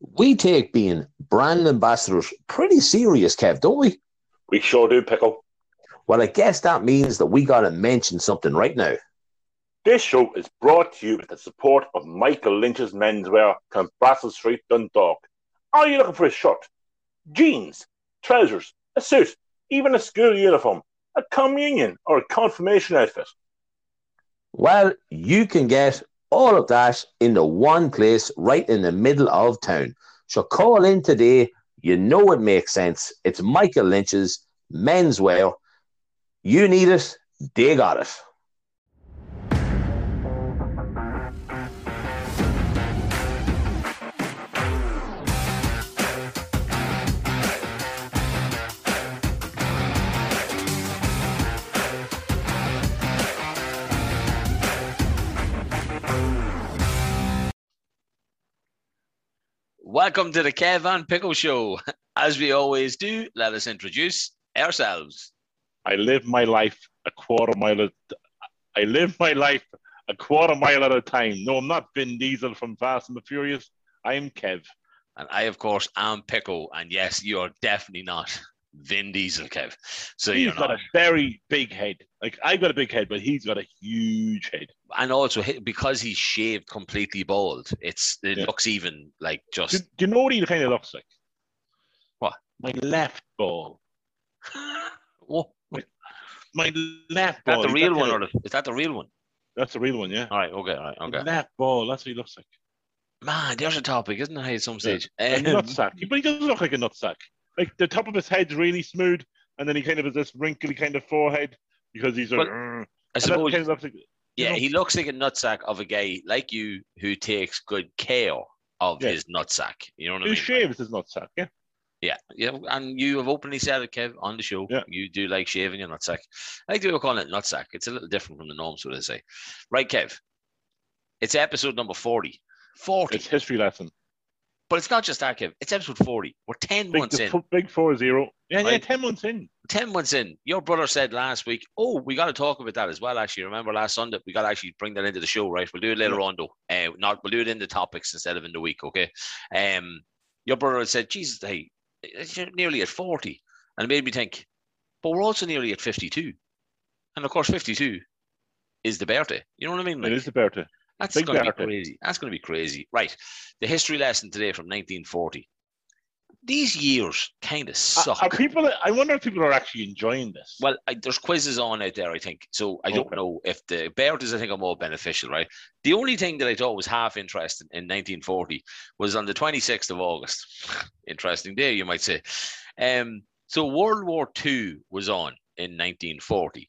We take being brand ambassadors pretty serious, Kev, don't we? We sure do, Pickle. Well, I guess that means that we got to mention something right now. This show is brought to you with the support of Michael Lynch's Menswear, Clonbrassil Street, Dundalk. Are you looking for a shirt, jeans, trousers, a suit, even a school uniform, a communion, or a confirmation outfit? Well, you can get all of that in the one place right in the middle of town. So call in today. You know it makes sense. It's Michael Lynch's menswear. You need it, they got it. Welcome to the Kev and Pickle Show. As we always do, let us introduce ourselves. I live my life a quarter mile at I live my life a quarter mile at a time. No, I'm not Vin Diesel from Fast and the Furious. I am Kev. And I, of course, am Pickle. And yes, you are definitely not Vin Diesel, Kev. So He's you're got a very big head. Like I've got a big head, but he's got a huge head. And also, because he's shaved completely bald, it's it Yeah. looks even like just. do you know what he kind of looks like? What? My left ball. What? My left Is that ball. the real one, or the, is that the real one? That's the real one, yeah. All right, okay, all right, okay. Left ball. That's what he looks like. Man, there's a topic, isn't there, at some stage? A Um, nutsack. But he doesn't look like a nutsack. Like the top of his head's really smooth, and then he kind of has this wrinkly kind of forehead because he's. Well, I suppose, kind of like, yeah, know- he looks like a nutsack of a guy like you who takes good care of Yeah. his nutsack. You know what I mean? shaves his nutsack, yeah. Yeah, yeah, and you have openly said it, Kev, on the show. Yeah. You do like shaving your nutsack. I like to call it nutsack. It's a little different from the norm, so they say. Right, Kev. It's episode number 40. 40. It's history lesson. But it's not just that, Kev. It's episode 40. We're 10 Big, months in. fo- big four zero. Yeah, yeah, Right. ten months in. 10 months in. Your brother said last week, oh, we got to talk about that as well, actually. Remember last Sunday? We got to actually bring that into the show, right? We'll do it later on, though. Uh, not, we'll do it in the topics instead of in the week, okay? Um, Your brother said, Jesus, hey, it's nearly at 40. And it made me think, but we're also nearly at 52. And of course, 52 is the birthday. You know what I mean? It Like, is the birthday. That's going to be crazy. That's going to be crazy. Right. The history lesson today from 1940. These years kind of suck. Are people? I wonder if people are actually enjoying this. Well, I, there's quizzes on out there, I think. So I don't know if the birthdays, I think, are more beneficial, right? The only thing that I thought was half interesting in 1940 was on the 26th of August. Interesting day, you might say. Um, so World War II was on in 1940.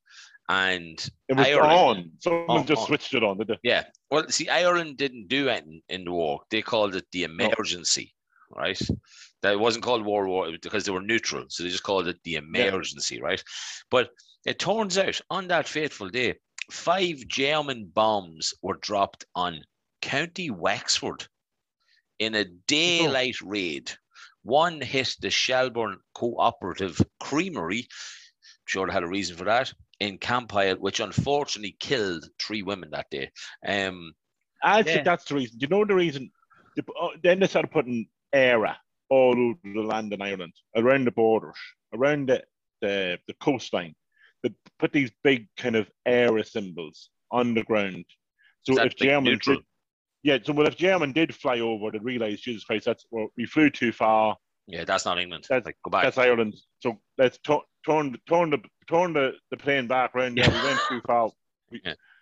And it was Ireland- on. Someone On, just on. switched it on, did they? yeah, well, see, Ireland didn't do anything in the war. They called it the emergency, right? That it wasn't called World War because they were neutral, so they just called it the emergency, right? But it turns out on that fateful day, five German bombs were dropped on County Wexford in a daylight oh. raid. One hit the Shelburne Cooperative Creamery. Sure, they had a reason for that in Campile, which unfortunately killed three women that day. Um, I Yeah. think that's the reason. Do you know the reason? They pu- oh, Then they started putting EIRE all over the land in Ireland, around the borders, around the, the, the coastline. They put these big kind of EIRE symbols on the ground. So if big Germans neutral? did, yeah, so well, if German did fly over, they'd realize, Jesus Christ, that's well, we flew too far. yeah, that's not England. That's- like, go back. That's Ireland. So let's tu- turn turn the turn the, the plane back around. Yeah, we went too far.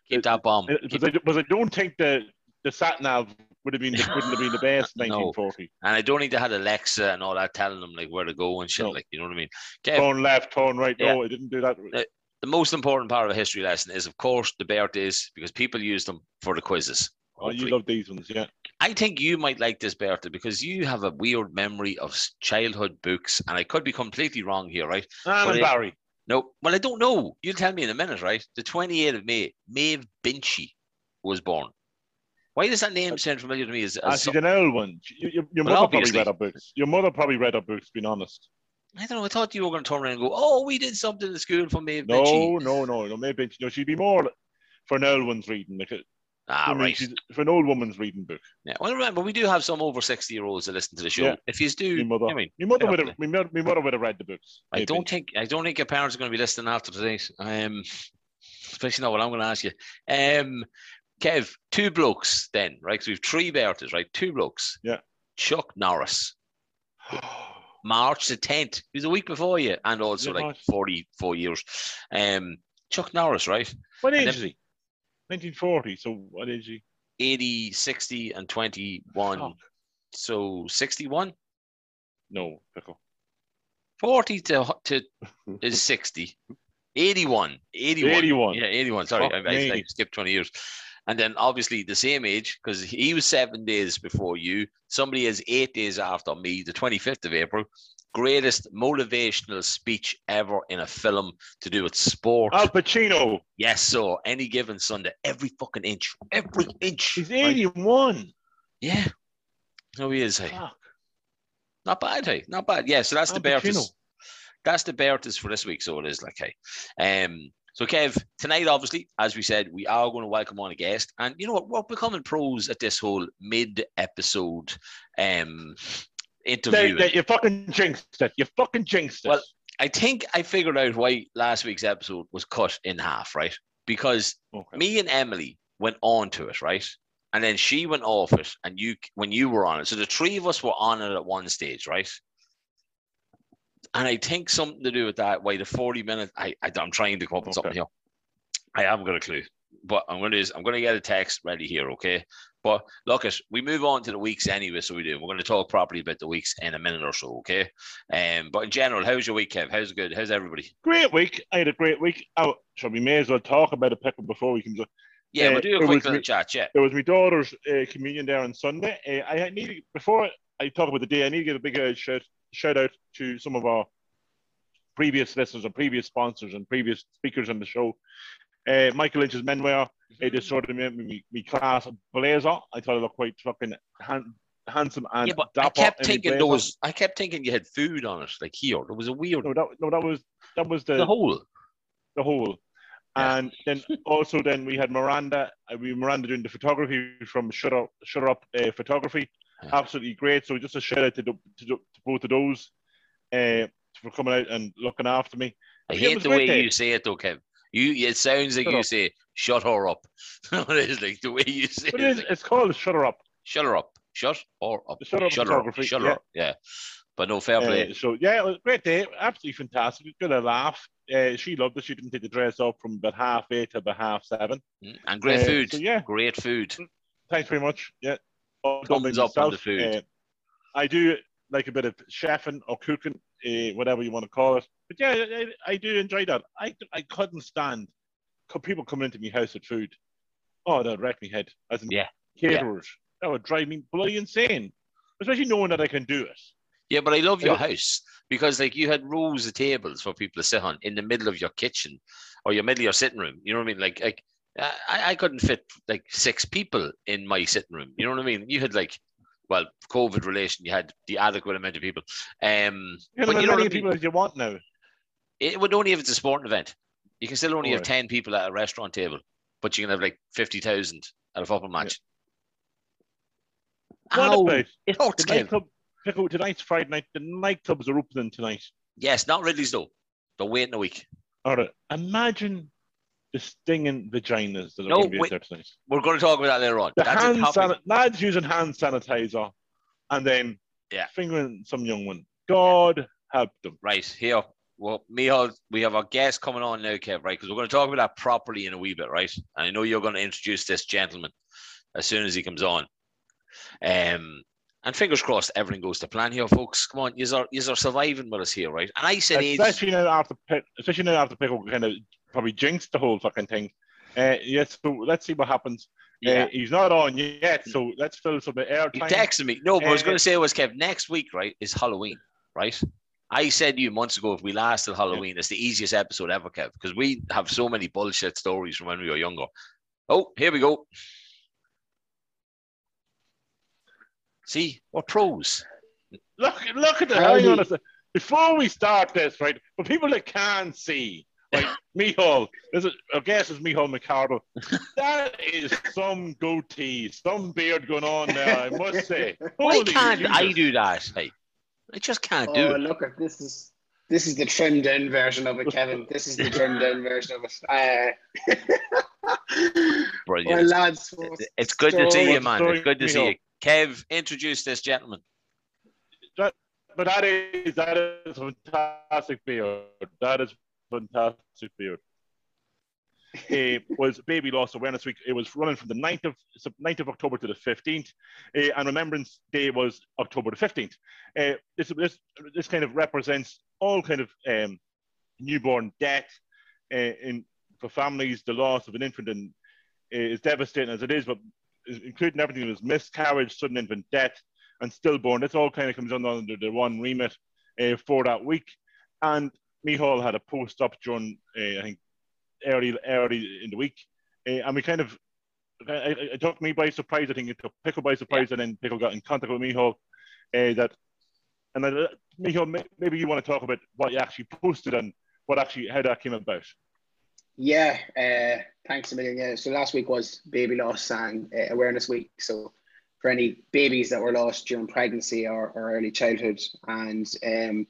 Keep that bomb. Keep- But I, but I don't think the the sat nav would have been the, wouldn't have been the best in No. and I don't think they had Alexa and all that telling them like where to go and shit. No. Like, you know what I mean? Kev, Turn left, turn right. Yeah. No, I didn't do that. Uh, the most important part of a history lesson is, of course, the birthdays because people use them for the quizzes. Oh, you love these ones, yeah. I think you might like this Bertha, because you have a weird memory of childhood books, and I could be completely wrong here, right? Anne and it- Barry. No, well, I don't know. You'll tell me in a minute, right? The 28th of May, Maeve Binchy was born. Why does that name sound familiar to me? As, Ah, as she's an old one. Your, your, your Well, mother obviously. probably read her books. Your mother probably read her books, being honest. I don't know. I thought you were going to turn around and go, "Oh, we did something in school for Maeve Binchy." No, no, no, no. Maybe you know, she'd be more for an old one's reading. Like, uh, Ah, I mean, right. an old woman's reading book. Yeah. Well, remember, we do have some over 60 year olds that listen to the show. Yeah. If you do, My mother, I mean, my mother would have, my mother, mother would have read the books. I maybe. don't think I don't think your parents are going to be listening after today. Um, especially not what I'm going to ask you. Um, Kev, two blokes then, right? So we've three Bertas, right? Two blokes. Yeah. Chuck Norris, March the 10th. He was a week before you, and also Yeah, like nice. 44 years. Um, Chuck Norris, right? what age then- is he? 1940. So what age is he? 80, 60, and 21. Fuck. So 61? No, pickle. 40 to, to is 60. 81. 81. 81. Yeah, 81. Sorry, I, I, I skipped 20 years. And then obviously the same age, because he was seven days before you. Somebody is eight days after me, the 25th of April. Greatest motivational speech ever in a film to do with sport. Al Pacino. Yes, so any given Sunday, every fucking inch, every inch. He's right? 81. Yeah. No, he is. Hey. Fuck. Not bad, hey. Not bad. Yeah, so that's the Al Pacino. Bertus. That's the Bertus for this week. So it is like, hey. Um, so Kev, tonight, obviously, as we said, we are going to welcome on a guest. And you know what? We're becoming pros at this whole mid-episode um interview. That, that you fucking jinxed it. You fucking jinxed it. Well, I think I figured out why last week's episode was cut in half, right? Because okay. me and Emily went on to it, right? And then she went off it, and you when you were on it. So the three of us were on it at one stage, right? And I think something to do with that. Why the forty minutes? I, I am trying to come up with something here. I haven't got a clue, but I'm going to is I'm going to get a text ready here, okay? But look, it we move on to the weeks anyway, so we do. We're going to talk properly about the weeks in a minute or so, okay? Um, but in general, how's your week, Kev? How's it good? How's everybody? Great week. I had a great week. Oh, so we may as well talk about a pickle before we can go. Yeah, Uh, we'll do it a quick was little me- chat. Yeah, There was my daughter's uh, communion there on Sunday. Uh, I need before I talk about the day. I need to give a big uh, shout shout out to some of our previous listeners and previous sponsors and previous speakers on the show. Uh, Michael Lynch's menwear. It just sort of made me, me class blazer. I thought it looked quite fucking hand, handsome and yeah, but I kept thinking was. I kept thinking you had food on it, like here. There was a weird no that no that was that was the the whole. the whole. Yeah. And then also then we had Miranda. uh, We Miranda doing the photography from Shut Up Shut Up uh, Photography. Yeah. Absolutely great. So just a shout out to, the, to, to both of those uh, for coming out and looking after me. I hate the way day. you say it, though, Kev. You, it sounds like Shut you up. say "shut her up." it is like the way you say it. it is like, it's called Shut Her Up. shut her up. Shut or up. Shut Up shut her up. Shut her yeah. up. Yeah. But no fair play. Uh, so yeah, it was a great day. Absolutely fantastic. Good a laugh. Uh, she loved it. She didn't take the dress off from about half eight to about half seven. Mm, and great uh, food. so yeah. Great food. Thanks very much. Yeah. Thumbs up on the food. Uh, I do like a bit of chefing or cooking, uh, whatever you want to call it. But yeah, I, I do enjoy that. I, I couldn't stand people coming into my house with food. Oh, that'd wreck me head. As in Yeah. caterers. That would drive me bloody insane. Especially knowing that I can do it. Yeah, but I love your house because like you had rows of tables for people to sit on in the middle of your kitchen or your middle of your sitting room. You know what I mean? Like like I, I couldn't fit like six people in my sitting room. You know what I mean? You had like well, COVID relation, you had the adequate amount of people. Um You but you know many I mean? people as you want now. It would only if it's a sporting event. You can still only have ten people at a restaurant table, but you can have like fifty thousand at a football match. What Ow, about it hurts, the nightclub? Pick out tonight's Friday night. The nightclubs are opening tonight. Yes, not Ridley's though. They're waiting a week. All right. Imagine the stinging vaginas that are No, going to be wait. out there tonight. We're going to talk about that later on. The That's hand a san- lads using hand sanitizer and then Yeah. fingering some young one. God help them. Right here. Well, Michal, we have our guest coming on now, Kev, right? Because we're going to talk about that properly in a wee bit, right? And I know you're going to introduce this gentleman as soon as he comes on. Um, and fingers crossed, everything goes to plan here, folks. Come on, you are you are surviving with us here, right? And I said, Especially now after especially now after Pickle kind of probably jinxed the whole fucking thing. Uh, yes, so let's see what happens. yeah, Uh, he's not on yet, so let's fill some air he time. texted me. No, but what I was Uh, going to say was, Kev, next week, right, is Halloween, right? I said to you months ago, if we last till Halloween, it's the easiest episode ever, Kev, because we have so many bullshit stories from when we were younger. Oh, here we go. See, we're pros. Look, look at the How hang on do- a sec. Before we start this, right, for people that can't see, Right, Micheál, this is, I guess it's Micheál McArdle. That is some goatee, some beard going on there, I must say. Why Holy can't I do that? Hey, I just can't Oh, do it. look at this is this is the trimmed down version of it, Kevin. This is the trimmed down version of it. Uh, Brilliant. well, lads, It's good to see you, man. It's good to see Micheál. you. Kev, introduce this gentleman. But that is that is fantastic beard. That is fantastic beard. It was Baby Loss Awareness Week. It was running from the 9th of 9th of October to the 15th, uh, and Remembrance Day was October the 15th. Uh, this this this kind of represents all kind of um, newborn death uh, in for families. The loss of an infant and uh, is devastating as it is, but including everything that was miscarriage, sudden infant death, and stillborn. This all kind of comes under, under the one remit uh, for that week. And Micheál had a post up during, uh, I think, early early in the week, uh, and we kind of. It took me by surprise. I think it took Pickle by surprise, and then Pickle got in contact with Micheál. Uh, that, and then, uh, Micheál, maybe you want to talk about what you actually posted and what actually how that came about. Yeah, uh, thanks a million. Yeah, so last week was baby loss and uh, awareness week. So for any babies that were lost during pregnancy or, or early childhood, and um,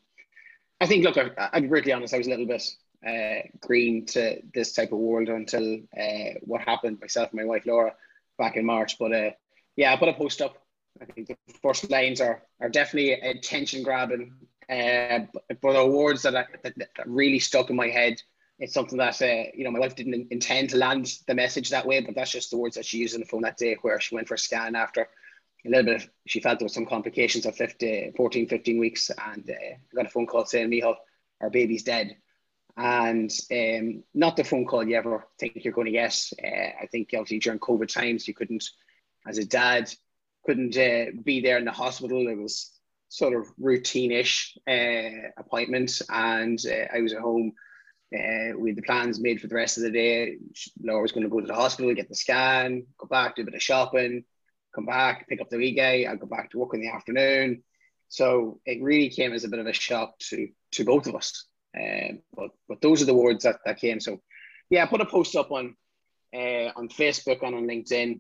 I think, look, I, I'll be brutally honest, I was a little bit uh, green to this type of world until uh, what happened myself and my wife Laura back in March. But uh, yeah, I put a post up. I think the first lines are are definitely attention grabbing, uh, but, but the words that, I, that that really stuck in my head it's something that uh, you know my wife didn't intend to land the message that way, but that's just the words that she used on the phone that day, where she went for a scan after a little bit. Of, she felt there was some complications of 50, 14, 15 weeks, and uh, got a phone call saying, "Micheál, our baby's dead." And um, not the phone call you ever think you're going to get. Uh, I think obviously during COVID times, you couldn't, as a dad, couldn't uh, be there in the hospital. It was sort of routine-ish uh, appointment, and uh, I was at home uh, we had the plans made for the rest of the day. Laura was going to go to the hospital, get the scan, go back, do a bit of shopping, come back, pick up the guy. I'll go back to work in the afternoon. So it really came as a bit of a shock to to both of us. Um, but but those are the words that, that came. So yeah, I put a post up on uh, on Facebook and on LinkedIn.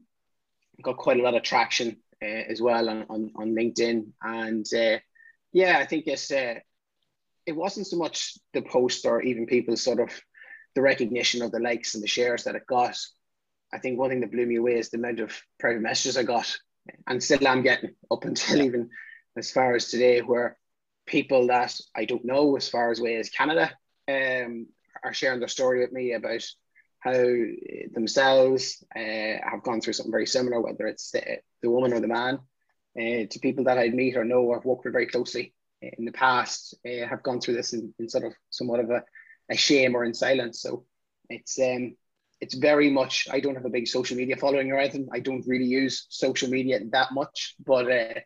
Got quite a lot of traction uh, as well on, on, on LinkedIn. And uh, yeah, I think it's uh, it wasn't so much the post or even people sort of the recognition of the likes and the shares that it got. I think one thing that blew me away is the amount of private messages I got, and still I'm getting up until even as far as today, where people that I don't know as far as way as Canada um, are sharing their story with me about how themselves uh, have gone through something very similar, whether it's the, the woman or the man, uh, to people that I'd meet or know or have worked with very closely in the past uh, have gone through this in, in sort of somewhat of a, a shame or in silence. So it's um it's very much I don't have a big social media following or anything. I don't really use social media that much, but uh,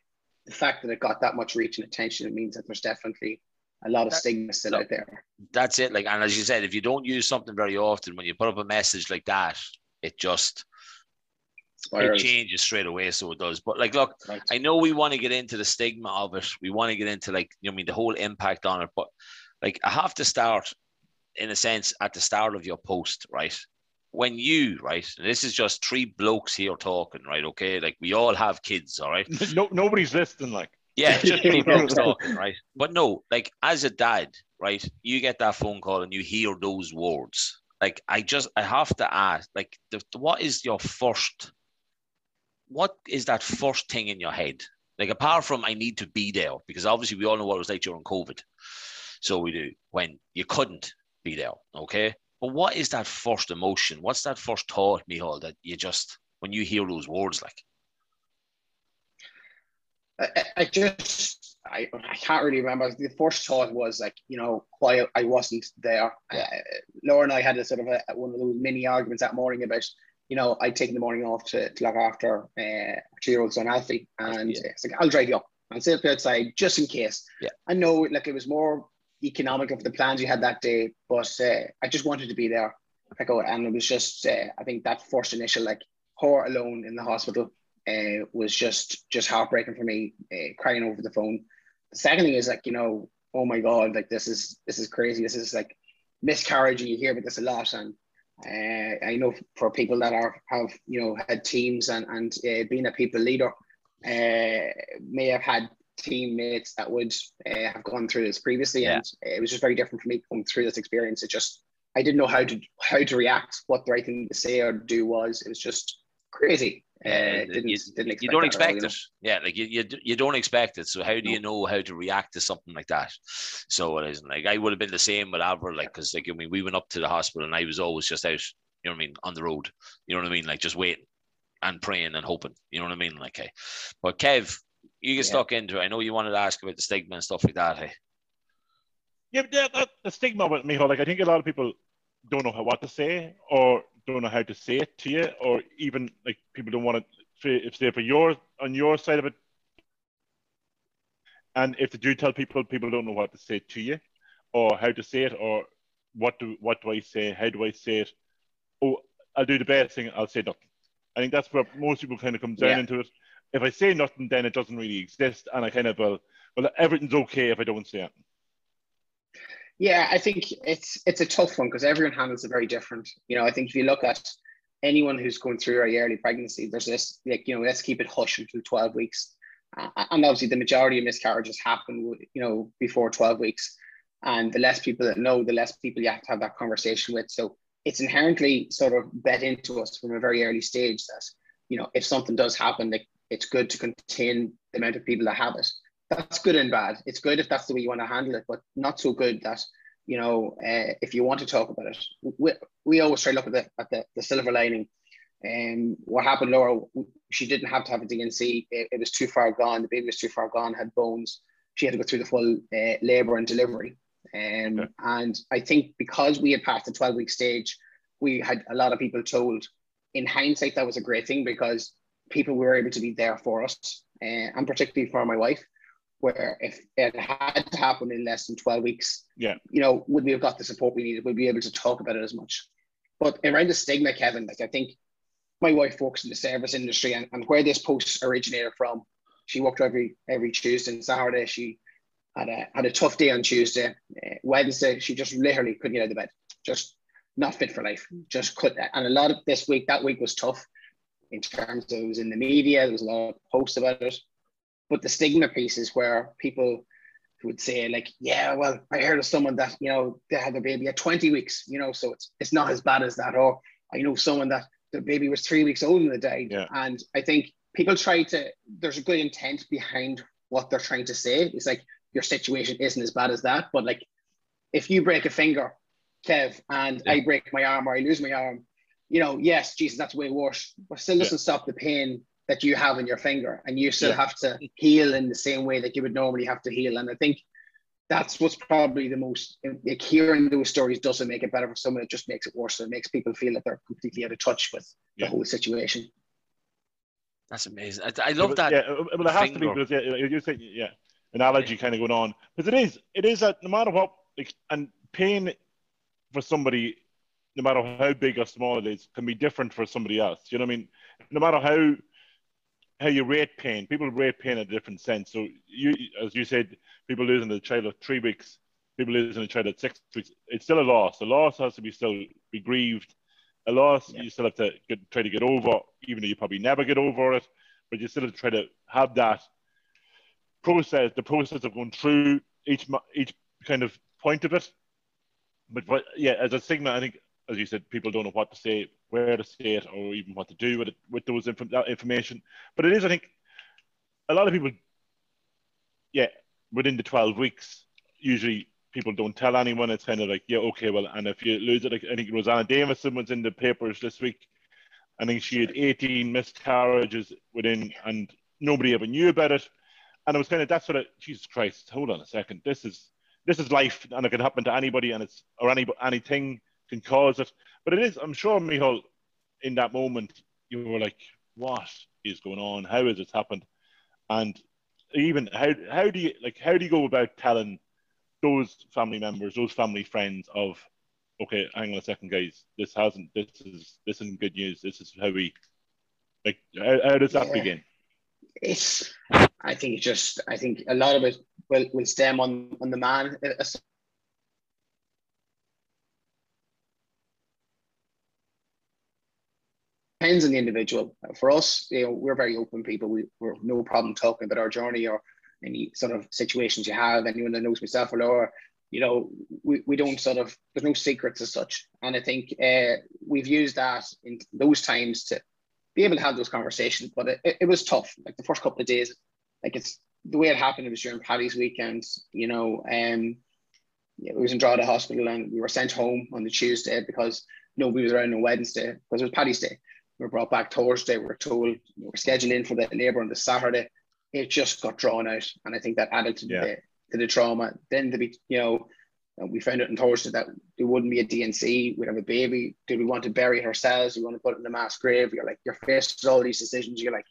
the fact that it got that much reach and attention, it means that there's definitely a lot of stigma still out there. That's it. Like, and as you said, if you don't use something very often, when you put up a message like that, it just it changes straight away. So it does. But like, look, Right. I know we want to get into the stigma of it. We want to get into like, you know, I mean, the whole impact on it. But like, I have to start, in a sense, at the start of your post, right? When you, right, this is just three blokes here talking, right? Okay, like we all have kids, all right. No, nobody's listening. Like, Yeah, just three blokes talking, right? But no, like as a dad, right, you get that phone call and you hear those words. Like I just, I have to ask, like, the, what is your first? What is that first thing in your head? Like apart from I need to be there, because obviously we all know what it was like during COVID. So we do when you couldn't be there, okay? But what is that first emotion? What's that first thought, Micheál, that you just when you hear those words, like? I, I- just I, I can't really remember. The first thought was like, you know, why I wasn't there. Uh, Laura and I had a sort of a, one of those mini arguments that morning about, you know, I'd taken the morning off to, to look after uh, two-year-old son Alfie, and Yeah. it's like I'll drive you up. I'll sit up outside just in case. Yeah. I know, like it was more economic of the plans you had that day, but uh, I just wanted to be there. Like, oh, and it was just, uh, I think that first initial like her alone in the hospital uh, was just just heartbreaking for me, uh, crying over the phone. The second thing is like, you know, oh my god, like this is this is crazy. This is like miscarriage, and you hear about this a lot. And uh, I know for people that are have you know had teams and and uh, being a people leader, may have had teammates that would uh, have gone through this previously, yeah. and it was just very different for me going through this experience. It just I didn't know how to how to react, what the right thing to say or do was. It was just crazy. Uh, didn't, you, didn't you don't expect it. Yeah, like you, you, you don't expect it. So how do you know how to react to something like that? So it isn't like I would have been the same with Avril, like because like I mean we went up to the hospital and I was always just out, you know what I mean, on the road. You know what I mean, like just waiting and praying and hoping. You know what I mean, like hey. But Kev, you get yeah. stuck into it. I know you wanted to ask about the stigma and stuff like that. Hey. Yeah, that, the stigma with me, like I think a lot of people don't know how, what to say or don't know how to say it to you, or even like people don't want to if say for your on your side of it. And if they do tell people, people don't know what to say to you, or how to say it, or what do what do I say? How do I say it? Oh, I'll do the best thing. I'll say nothing. I think that's where most people kind of come down yeah. into it. If I say nothing, then it doesn't really exist, and I kind of well, well, everything's okay if I don't say it. Yeah, I think it's it's a tough one because everyone handles it very different. You know, I think if you look at anyone who's going through a yearly pregnancy, there's this like you know let's keep it hush until 12 weeks, uh, and obviously the majority of miscarriages happen you know before 12 weeks, and the less people that know, the less people you have to have that conversation with. So it's inherently sort of bet into us from a very early stage that you know if something does happen, like it's good to contain the amount of people that have it that's good and bad. It's good if that's the way you want to handle it, but not so good that you know uh, if you want to talk about it. We, we always try to look at the at the, the silver lining. And um, what happened, Laura? She didn't have to have a D&C. It, it, was too far gone. The baby was too far gone. Had bones. She had to go through the full uh, labour and delivery. Um, okay. And I think because we had passed the twelve week stage, we had a lot of people told. In hindsight, that was a great thing because people were able to be there for us, uh, and particularly for my wife where if it had to happen in less than 12 weeks, yeah, you know, would we have got the support we needed? Would we be able to talk about it as much? But around the stigma, Kevin, like I think my wife works in the service industry and, and where this post originated from, she worked every every Tuesday and Saturday. She had a had a tough day on Tuesday. Uh, Wednesday, she just literally couldn't get out of bed. Just not fit for life. Just could and a lot of this week, that week was tough in terms of it was in the media, there was a lot of posts about it. But the stigma piece is where people would say like, yeah, well, I heard of someone that you know they had their baby at 20 weeks, you know, so it's it's not as bad as that. Or I know someone that the baby was three weeks old and they died. Yeah. And I think people try to. There's a good intent behind what they're trying to say. It's like your situation isn't as bad as that, but like if you break a finger, Kev, and yeah. I break my arm or I lose my arm, you know, yes, Jesus, that's way worse, but still doesn't yeah. stop the pain that you have in your finger. And you still yeah. have to heal in the same way that you would normally have to heal. And i think that's what's probably the most like hearing those stories doesn't make it better for someone. It just makes it worse. So it makes people feel that they're completely out of touch with yeah. the whole situation. That's amazing. I, I love that yeah but it has finger. to be because yeah, you say yeah analogy kind of going on. Because it is it is that no matter what like, and pain for somebody no matter how big or small it is can be different for somebody else you know what i mean no matter how how you rate pain. People rate pain in a different sense. So you, as you said, people losing a child at three weeks, people losing a child at six weeks. It's still a loss. The loss has to be still be grieved. A loss yeah. you still have to get, try to get over, even though you probably never get over it. But you still have to try to have that process, the process of going through each each kind of point of it. But, but yeah, as a stigma, I think as you said, people don't know what to say, where to say it, or even what to do with it with those inf- information. But it is, I think, a lot of people, yeah, within the twelve weeks, usually people don't tell anyone. It's kind of like, yeah, okay, well, and if you lose it, like, I think Rosanna Davison was in the papers this week. I think she had 18 miscarriages within, and nobody ever knew about it. And it was kind of that's sort of Jesus Christ. Hold on a second. This is this is life, and it can happen to anybody, and it's or any anything can cause it. But it is, I'm sure, Micheál, in that moment, you were like, what is going on? How has this happened? And even how how do you like how do you go about telling those family members, those family friends of okay, hang on a second, guys, this hasn't this is this isn't good news. This is how we like how, how does that yeah. begin? It's I think it's just I think a lot of it will, will stem on on the man depends on the individual. For us, you know, we're very open people. We, we're no problem talking about our journey or any sort of situations you have. Anyone that knows myself or Laura, you know, we, we don't sort of, there's no secrets as such. And I think uh, we've used that in those times to be able to have those conversations. But it, it was tough. Like the first couple of days, like it's the way it happened, it was during Paddy's weekend, you know, um, yeah, we was in Drogheda Hospital and we were sent home on the Tuesday because nobody was around on Wednesday because it was Paddy's Day. We were brought back Thursday. We were told we were scheduled in for the labour on the Saturday. It just got drawn out, and I think that added to yeah. the to the trauma. Then to be, you know, uh, we found out on Thursday that there wouldn't be a D&C. We'd have a baby. Did we want to bury it ourselves? We want to put it in a mass grave? You're like, you're faced with all these decisions. You're like,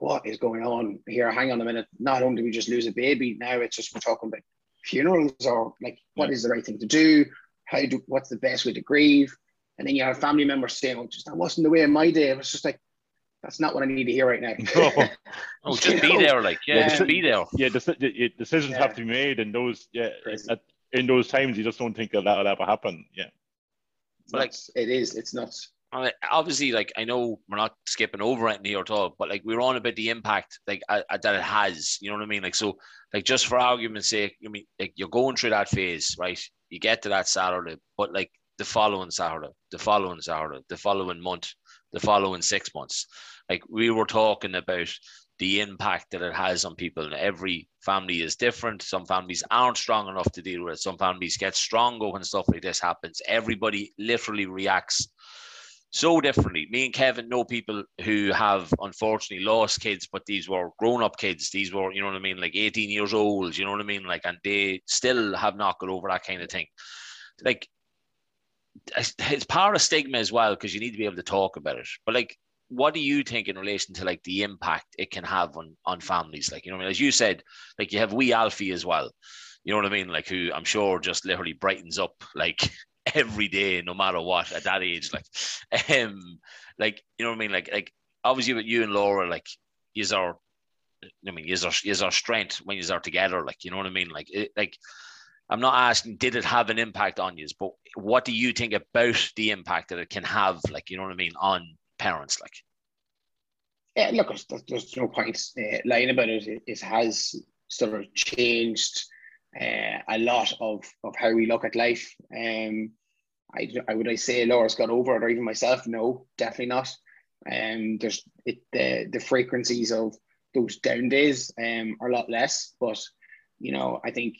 what is going on here? Hang on a minute. Not only do we just lose a baby, now it's just we're talking about funerals or like what yeah. is the right thing to do? How do what's the best way to grieve? And then you have family members saying, "Oh, just that wasn't the way in my day." It was just like, that's not what I need to hear right now. no. oh, just be there, like yeah, yeah, just be there. Yeah, decisions yeah. have to be made, and those yeah, at, in those times you just don't think that that'll ever happen. Yeah, but like it is, it's nuts. Obviously, like I know we're not skipping over it here at all, but like we're on about the impact like uh, that it has. You know what I mean? Like so, like just for argument's sake, I mean, like you're going through that phase, right? You get to that Saturday, but like the following Saturday, the following Saturday, the following month, the following six months. Like we were talking about the impact that it has on people. And every family is different. Some families aren't strong enough to deal with it. Some families get stronger when stuff like this happens. Everybody literally reacts so differently. Me and Kevin know people who have unfortunately lost kids, but these were grown up kids. These were, you know what I mean, like 18 years old, you know what I mean? Like, and they still have not got over that kind of thing. Like, it's part of stigma as well because you need to be able to talk about it. But like, what do you think in relation to like the impact it can have on on families? Like, you know, I mean, as you said, like you have wee Alfie as well. You know what I mean? Like, who I'm sure just literally brightens up like every day, no matter what, at that age. Like, um, like you know what I mean? Like, like obviously with you and Laura, like, is our I mean, is our is our strength when you are together. Like, you know what I mean? Like, it, like I'm not asking did it have an impact on you, but what do you think about the impact that it can have, like you know what I mean, on parents? Like, yeah, look, there's, there's no point uh, lying about it. it. Has sort of changed uh, a lot of of how we look at life. Um, I, I would I say Laura's got over it, or even myself? No, definitely not. Um, there's it the the frequencies of those down days um are a lot less, but you know I think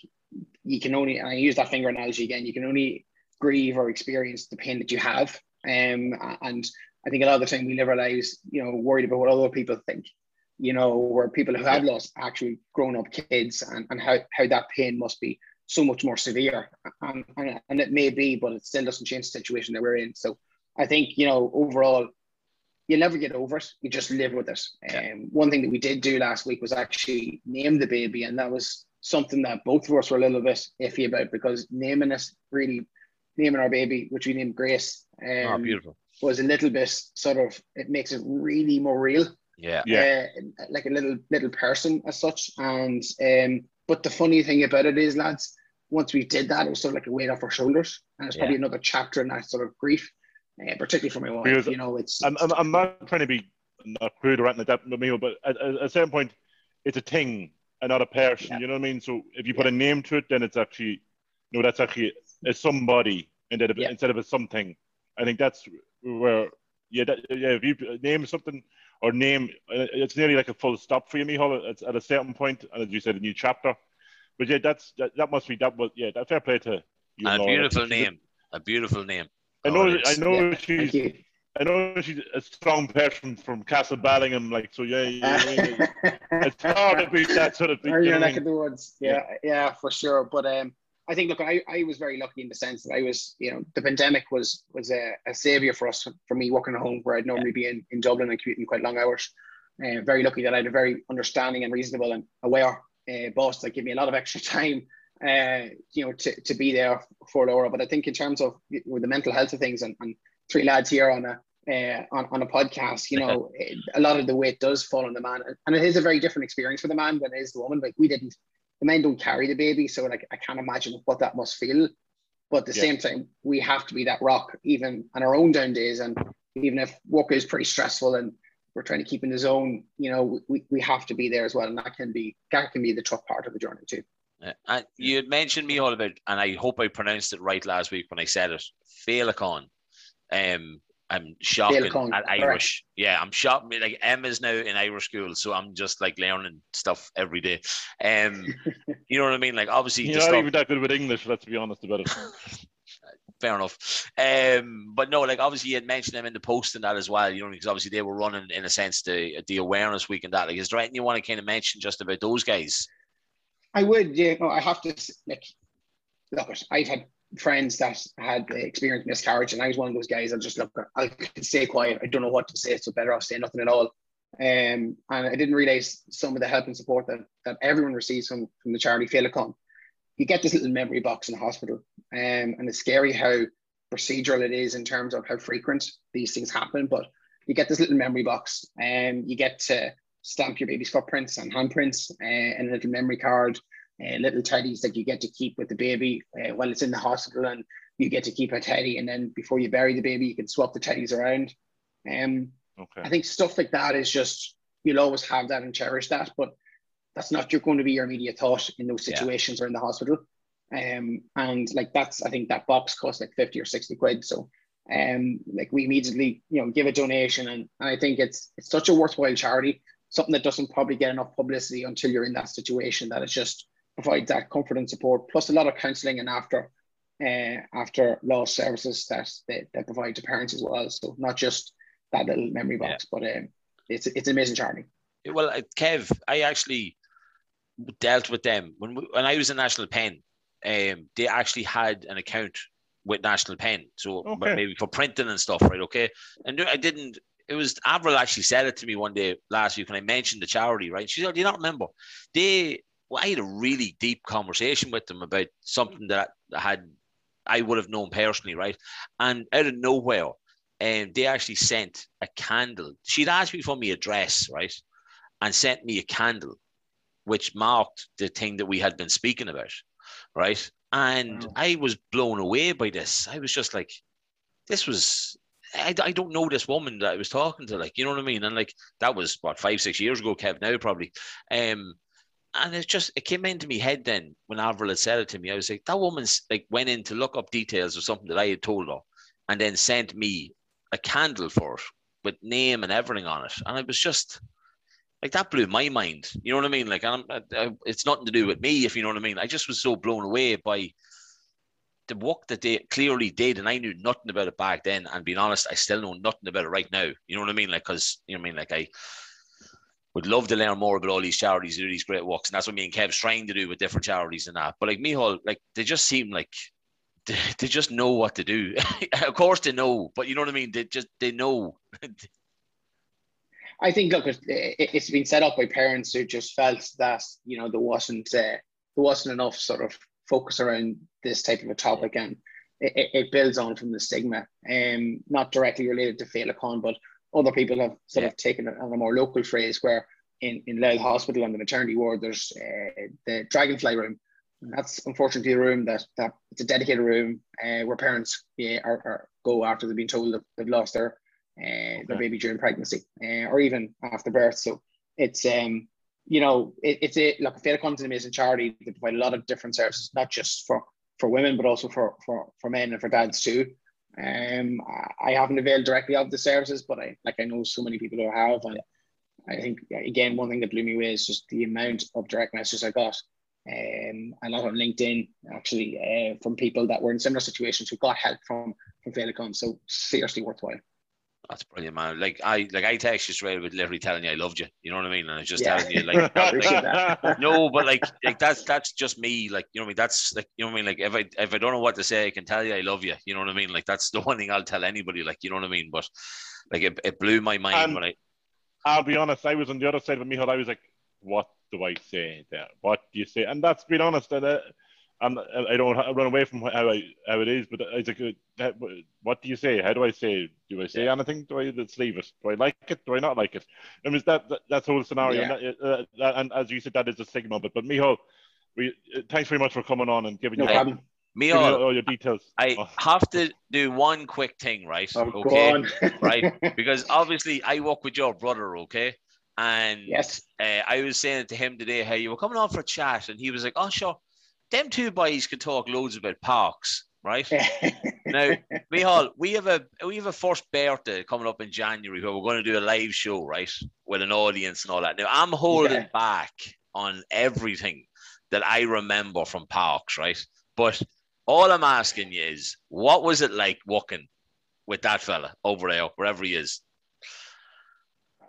you can only, and I use that finger analogy again, you can only grieve or experience the pain that you have. Um, and I think a lot of the time we live our lives, you know, worried about what other people think, you know, where people who have lost actually grown up kids and, and how, how that pain must be so much more severe. And, and, and it may be, but it still doesn't change the situation that we're in. So I think, you know, overall, you'll never get over it. You just live with it. Um, one thing that we did do last week was actually name the baby, and that was something that both of us were a little bit iffy about because naming us really naming our baby, which we named Grace, um, oh, beautiful, was a little bit sort of it makes it really more real. Yeah, yeah, uh, like a little little person as such. And um, but the funny thing about it is, lads, once we did that, it was sort of like a weight off our shoulders, and it's yeah. probably another chapter in that sort of grief, uh, particularly for my wife. Because you know, it's. I'm, I'm, I'm not trying to be not crude or anything like that, but at, at a certain point, it's a thing and not a person. Yeah. You know what I mean? So if you put yeah. a name to it, then it's actually no, that's actually a somebody instead of yeah. instead of a something. I think that's where yeah, that, yeah. If you name something or name, uh, it's nearly like a full stop for you, Micheál. It's at a certain point, and as you said, a new chapter. But yeah, that's that, that must be that was yeah, that fair play to you. A beautiful name, a beautiful name. I know, oh, I know she's I know she's a strong person from Castlebellingham, like so. Yeah, yeah, it's hard to beat that sort of thing. Or your neck of the woods, yeah, yeah, yeah, for sure. But um, I think look, I, I was very lucky in the sense that I was, you know, the pandemic was was a, a savior for us for me working at home where I'd normally yeah. be in, in Dublin and commuting quite long hours. Uh, very lucky that I had a very understanding and reasonable and aware uh, boss that gave me a lot of extra time, uh, you know, to, to be there for Laura. But I think in terms of with the mental health of things and, and three lads here on a uh, on, on a podcast, you know, a lot of the weight does fall on the man. And it is a very different experience for the man than it is the woman. Like we didn't, the men don't carry the baby. So like, I can't imagine what that must feel. But at the yeah. same time, we have to be that rock even on our own down days. And, even if work is pretty stressful and we're trying to keep in the zone, you know, we, we have to be there as well. And that can be that can be the tough part of the journey too. Uh, and you had mentioned me all about, and I hope I pronounced it right last week when I said it. Féileacáin. Um, I'm shocking at Irish. Correct. Yeah, I'm shocked. Like Emma's now in Irish school, so I'm just like learning stuff every day. Um, you know what I mean? Like obviously, you're not stuff... even that good with English. Let's be honest about it. Fair enough. Um, but no, like obviously you had mentioned them in the post and that as well. You know, because obviously they were running in a sense the the awareness week and that. Like, is there anything you want to kind of mention just about those guys? I would. Yeah. No, I have to like look. At I've had friends that had experienced miscarriage, and I was one of those guys. I'll just look. I could stay quiet. I don't know what to say, so better off saying nothing at all. Um, and I didn't realize some of the help and support that, that everyone receives from, from the charity Féileacáin. You get this little memory box in the hospital, um, and it's scary how procedural it is in terms of how frequent these things happen. But you get this little memory box, and you get to stamp your baby's footprints and handprints uh, and a little memory card uh, little teddies that you get to keep with the baby uh, while it's in the hospital, and you get to keep a teddy, and then before you bury the baby, you can swap the teddies around. Um, okay. I think stuff like that is just you'll always have that and cherish that, but that's not you're going to be your immediate thought in those situations yeah. or in the hospital. Um, and like that's I think that box costs like 50 or 60 quid. So um like we immediately, you know, give a donation and, and I think it's it's such a worthwhile charity, something that doesn't probably get enough publicity until you're in that situation that it's just provide that comfort and support, plus a lot of counselling and after uh, after loss services that they, they provide to parents as well. So not just that little memory box, yeah. but um, it's it's an amazing charity. Well, uh, Kev, I actually dealt with them when we, when I was in National Pen. Um, they actually had an account with National Pen, so okay. maybe for printing and stuff, right? Okay, and I didn't. It was Avril actually said it to me one day last week when I mentioned the charity, right? She said, "Do you not remember? They well, I had a really deep conversation with them about something that I had I would have known personally, right? And out of nowhere, um, they actually sent a candle. She'd asked me for my address, right? And sent me a candle, which marked the thing that we had been speaking about, right? And wow. I was blown away by this. I was just like, this was I, I don't know this woman that I was talking to, like, you know what I mean? And like, that was what, five, six years ago, Kev, now probably. Um, and it's just it came into me head then when Avril had said it to me. I was like, that woman's like went in to look up details of something that I had told her, and then sent me a candle for it with name and everything on it, and it was just like that blew my mind. You know what I mean? Like, I'm, I, it's nothing to do with me, if you know what I mean. I just was so blown away by the work that they clearly did, and I knew nothing about it back then. And being honest, I still know nothing about it right now. You know what I mean? Like, because you know what I mean? Like, I would love to learn more about all these charities do these great works. And that's what me and Kev's trying to do with different charities and that. But like Micheál, like they just seem like they, just know what to do. of course they know, but you know what I mean? They just they know. I think look, it, has been set up by parents who just felt that you know there wasn't uh, there wasn't enough sort of focus around this type of a topic, and it, it builds on from the stigma, um, not directly related to Féileacáin, but other people have sort yeah. of taken it on a more local phrase where in, in Louth Hospital on the maternity ward, there's uh, the Dragonfly room. And that's unfortunately a room that, that it's a dedicated room uh, where parents yeah, are, are, go after they've been told that they've lost their uh, okay. their baby during pregnancy uh, or even after birth. So it's um you know it, it's a look Féileacáin is an amazing charity. They provide a lot of different services, not just for for women but also for for for men and for dads too. Um, I haven't availed directly of the services, but I like I know so many people who have, and I think again one thing that blew me away is just the amount of direct messages I got. Um, a lot on LinkedIn actually uh, from people that were in similar situations who got help from from Féileacáin. So seriously worthwhile. That's brilliant, man. Like I like I text you straight with literally telling you I loved you. You know what I mean? And I just yeah. telling you like, like no, but like like that's that's just me. Like you know what I mean? That's like you know what I mean? Like if I if I don't know what to say, I can tell you I love you. You know what I mean? Like that's the one thing I'll tell anybody. Like you know what I mean? But like it, it blew my mind and when I. I'll be honest. I was on the other side of Micheál. I was like, what do I say there? What do you say? And that's being honest. Uh, I'm, I don't run away from how I how it is, but I think what do you say? How do I say? Do I say yeah. anything? Do I just leave it? Do I like it? Do I not like it? I mean, that, that that's the whole scenario, yeah. and, that, uh, that, and, as you said, that is a stigma. But but Micheál, we uh, thanks very much for coming on and giving no your problem. Me Give me all, all your details. I Oh. have to do one quick thing, right? Oh, go okay. on. right? Because obviously I work with your brother, okay? And yes. uh, I was saying to him today, hey, you were coming on for a chat, and he was like, oh, sure, them two boys could talk loads about parks, right? now, Micheál, we have a we have a first birthday coming up in January where we're going to do a live show, right, with an audience and all that. Now, I'm holding Yeah. back on everything that I remember from parks, right? But all I'm asking you is, what was it like walking with that fella over there, wherever he is?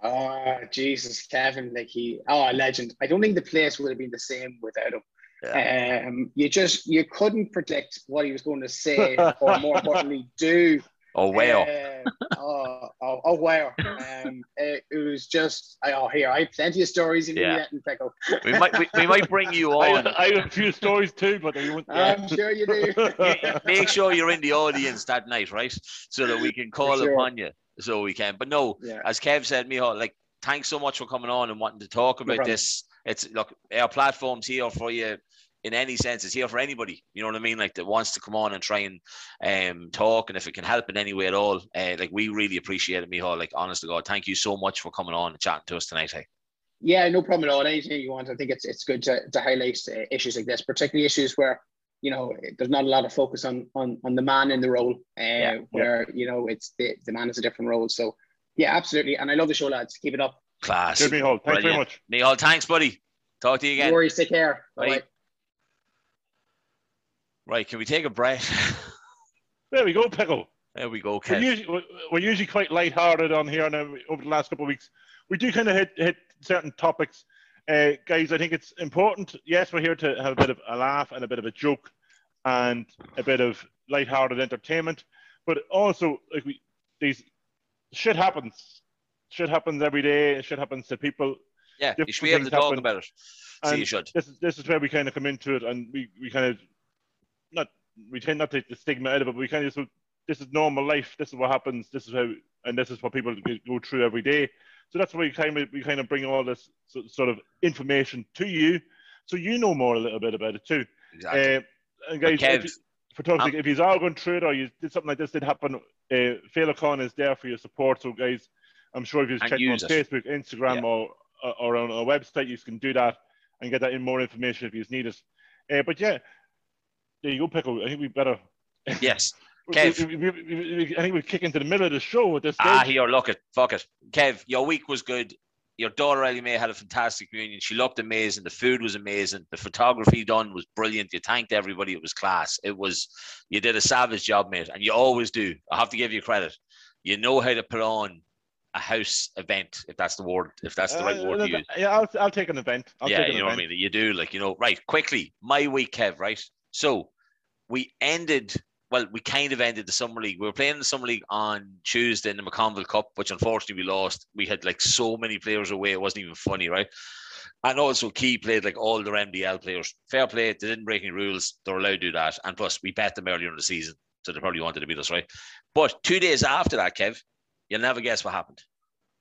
Oh, Jesus, Kevin, like he, oh, a legend. I don't think the place would have been the same without him. Um, you just you couldn't predict what he was going to say, or more importantly, do. Oh, well. Um, oh, oh, oh, wow. Um, it, it was just, I- oh, here, I have plenty of stories in Yeah. yeah. and pickle. we might we, we might bring you I, on. I have a few stories too, but you won't. I'm sure you do. Make sure you're in the audience that night, right? So that we can call sure. upon you. So we can. But no, yeah. as Kev said, Micheál, like thanks so much for coming on and wanting to talk about problem. this. It's look, our platform's here for you in any sense. It's here for anybody. You know what I mean? Like that wants to come on and try and um talk, and if it can help in any way at all, uh, like we really appreciate it, Micheál. Like honest to God, thank you so much for coming on and chatting to us tonight. Hey. Yeah, no problem at all. Anything you want, I think it's it's good to, to highlight uh, issues like this, particularly issues where you know there's not a lot of focus on on, on the man in the role, uh, Yeah, where you know it's the the man is a different role. So yeah, absolutely. And I love the show, lads. Keep it up. Class. Good, Micheál. Thanks very much. Micheál, thanks, buddy. Talk to you No again. worries. Take care. Bye. Bye. Right, can we take a breath? There we go, Pickle. there we go, We're usually, we're- we're usually quite light-hearted on here now over the last couple of weeks. We do kind of hit, hit certain topics. Uh, guys, I think it's important. Yes, we're here to have a bit of a laugh and a bit of a joke and a bit of light-hearted entertainment. But also, like we, these shit happens. Shit happens every day. And shit happens to people. Yeah, you should be able to things talk about it. So And you should. this is this is where we kind of come into it, and we, we kind of not we tend not to take the stigma out of it, but we kind of just this is normal life. This is what happens. This is how, and this is what people go through every day. So that's why we kind of we kind of bring all this sort of information to you, so you know more a little bit about it too. Exactly. Uh, and guys, Kev, if you, for talking, um, if you're all going through it or you did something like this did happen, uh, Féileacáin is there for your support. So guys, I'm sure if you And check on. Facebook, Instagram, Yeah. or or on our website, you can do that and get that in more information if you need it. Uh, but yeah, there you go, Pickle. I think we better. yes. Kev. we- we- we- we- I think we kick into the middle of the show at this stage. Ah, here, look it. Fuck it. Kev, your week was good. Your daughter Ellie Mae had a fantastic reunion. She looked amazing. The food was amazing. The photography done was brilliant. You thanked everybody. It was class. It was you did a savage job, mate, and you always do. I have to give you credit. You know how to put on a house event, if that's the word, if that's the right Uh, word to use. Yeah, I'll, I'll take an event. I'll yeah, take an you know what I mean. You do like you know, right? Quickly, my week, Kev. Right. So we ended. Well, we kind of ended the summer league. We were playing the summer league on Tuesday in the McConville Cup, which unfortunately we lost. We had like so many players away; it wasn't even funny, right? And also, Key played like all their MDL players. Fair play; they didn't break any rules. They're allowed to do that. And plus, we bet them earlier in the season, so they probably wanted to beat us, right? But two days after that, Kev, you'll never guess what happened.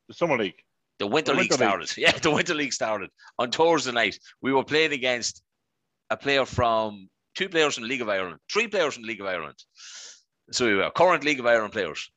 The summer league. The Winter, The League Winter League. started. Yeah, the Winter League started on Thursday night. We were playing against a player from two players from the League of Ireland, three players from the League of Ireland. So we were current League of Ireland players,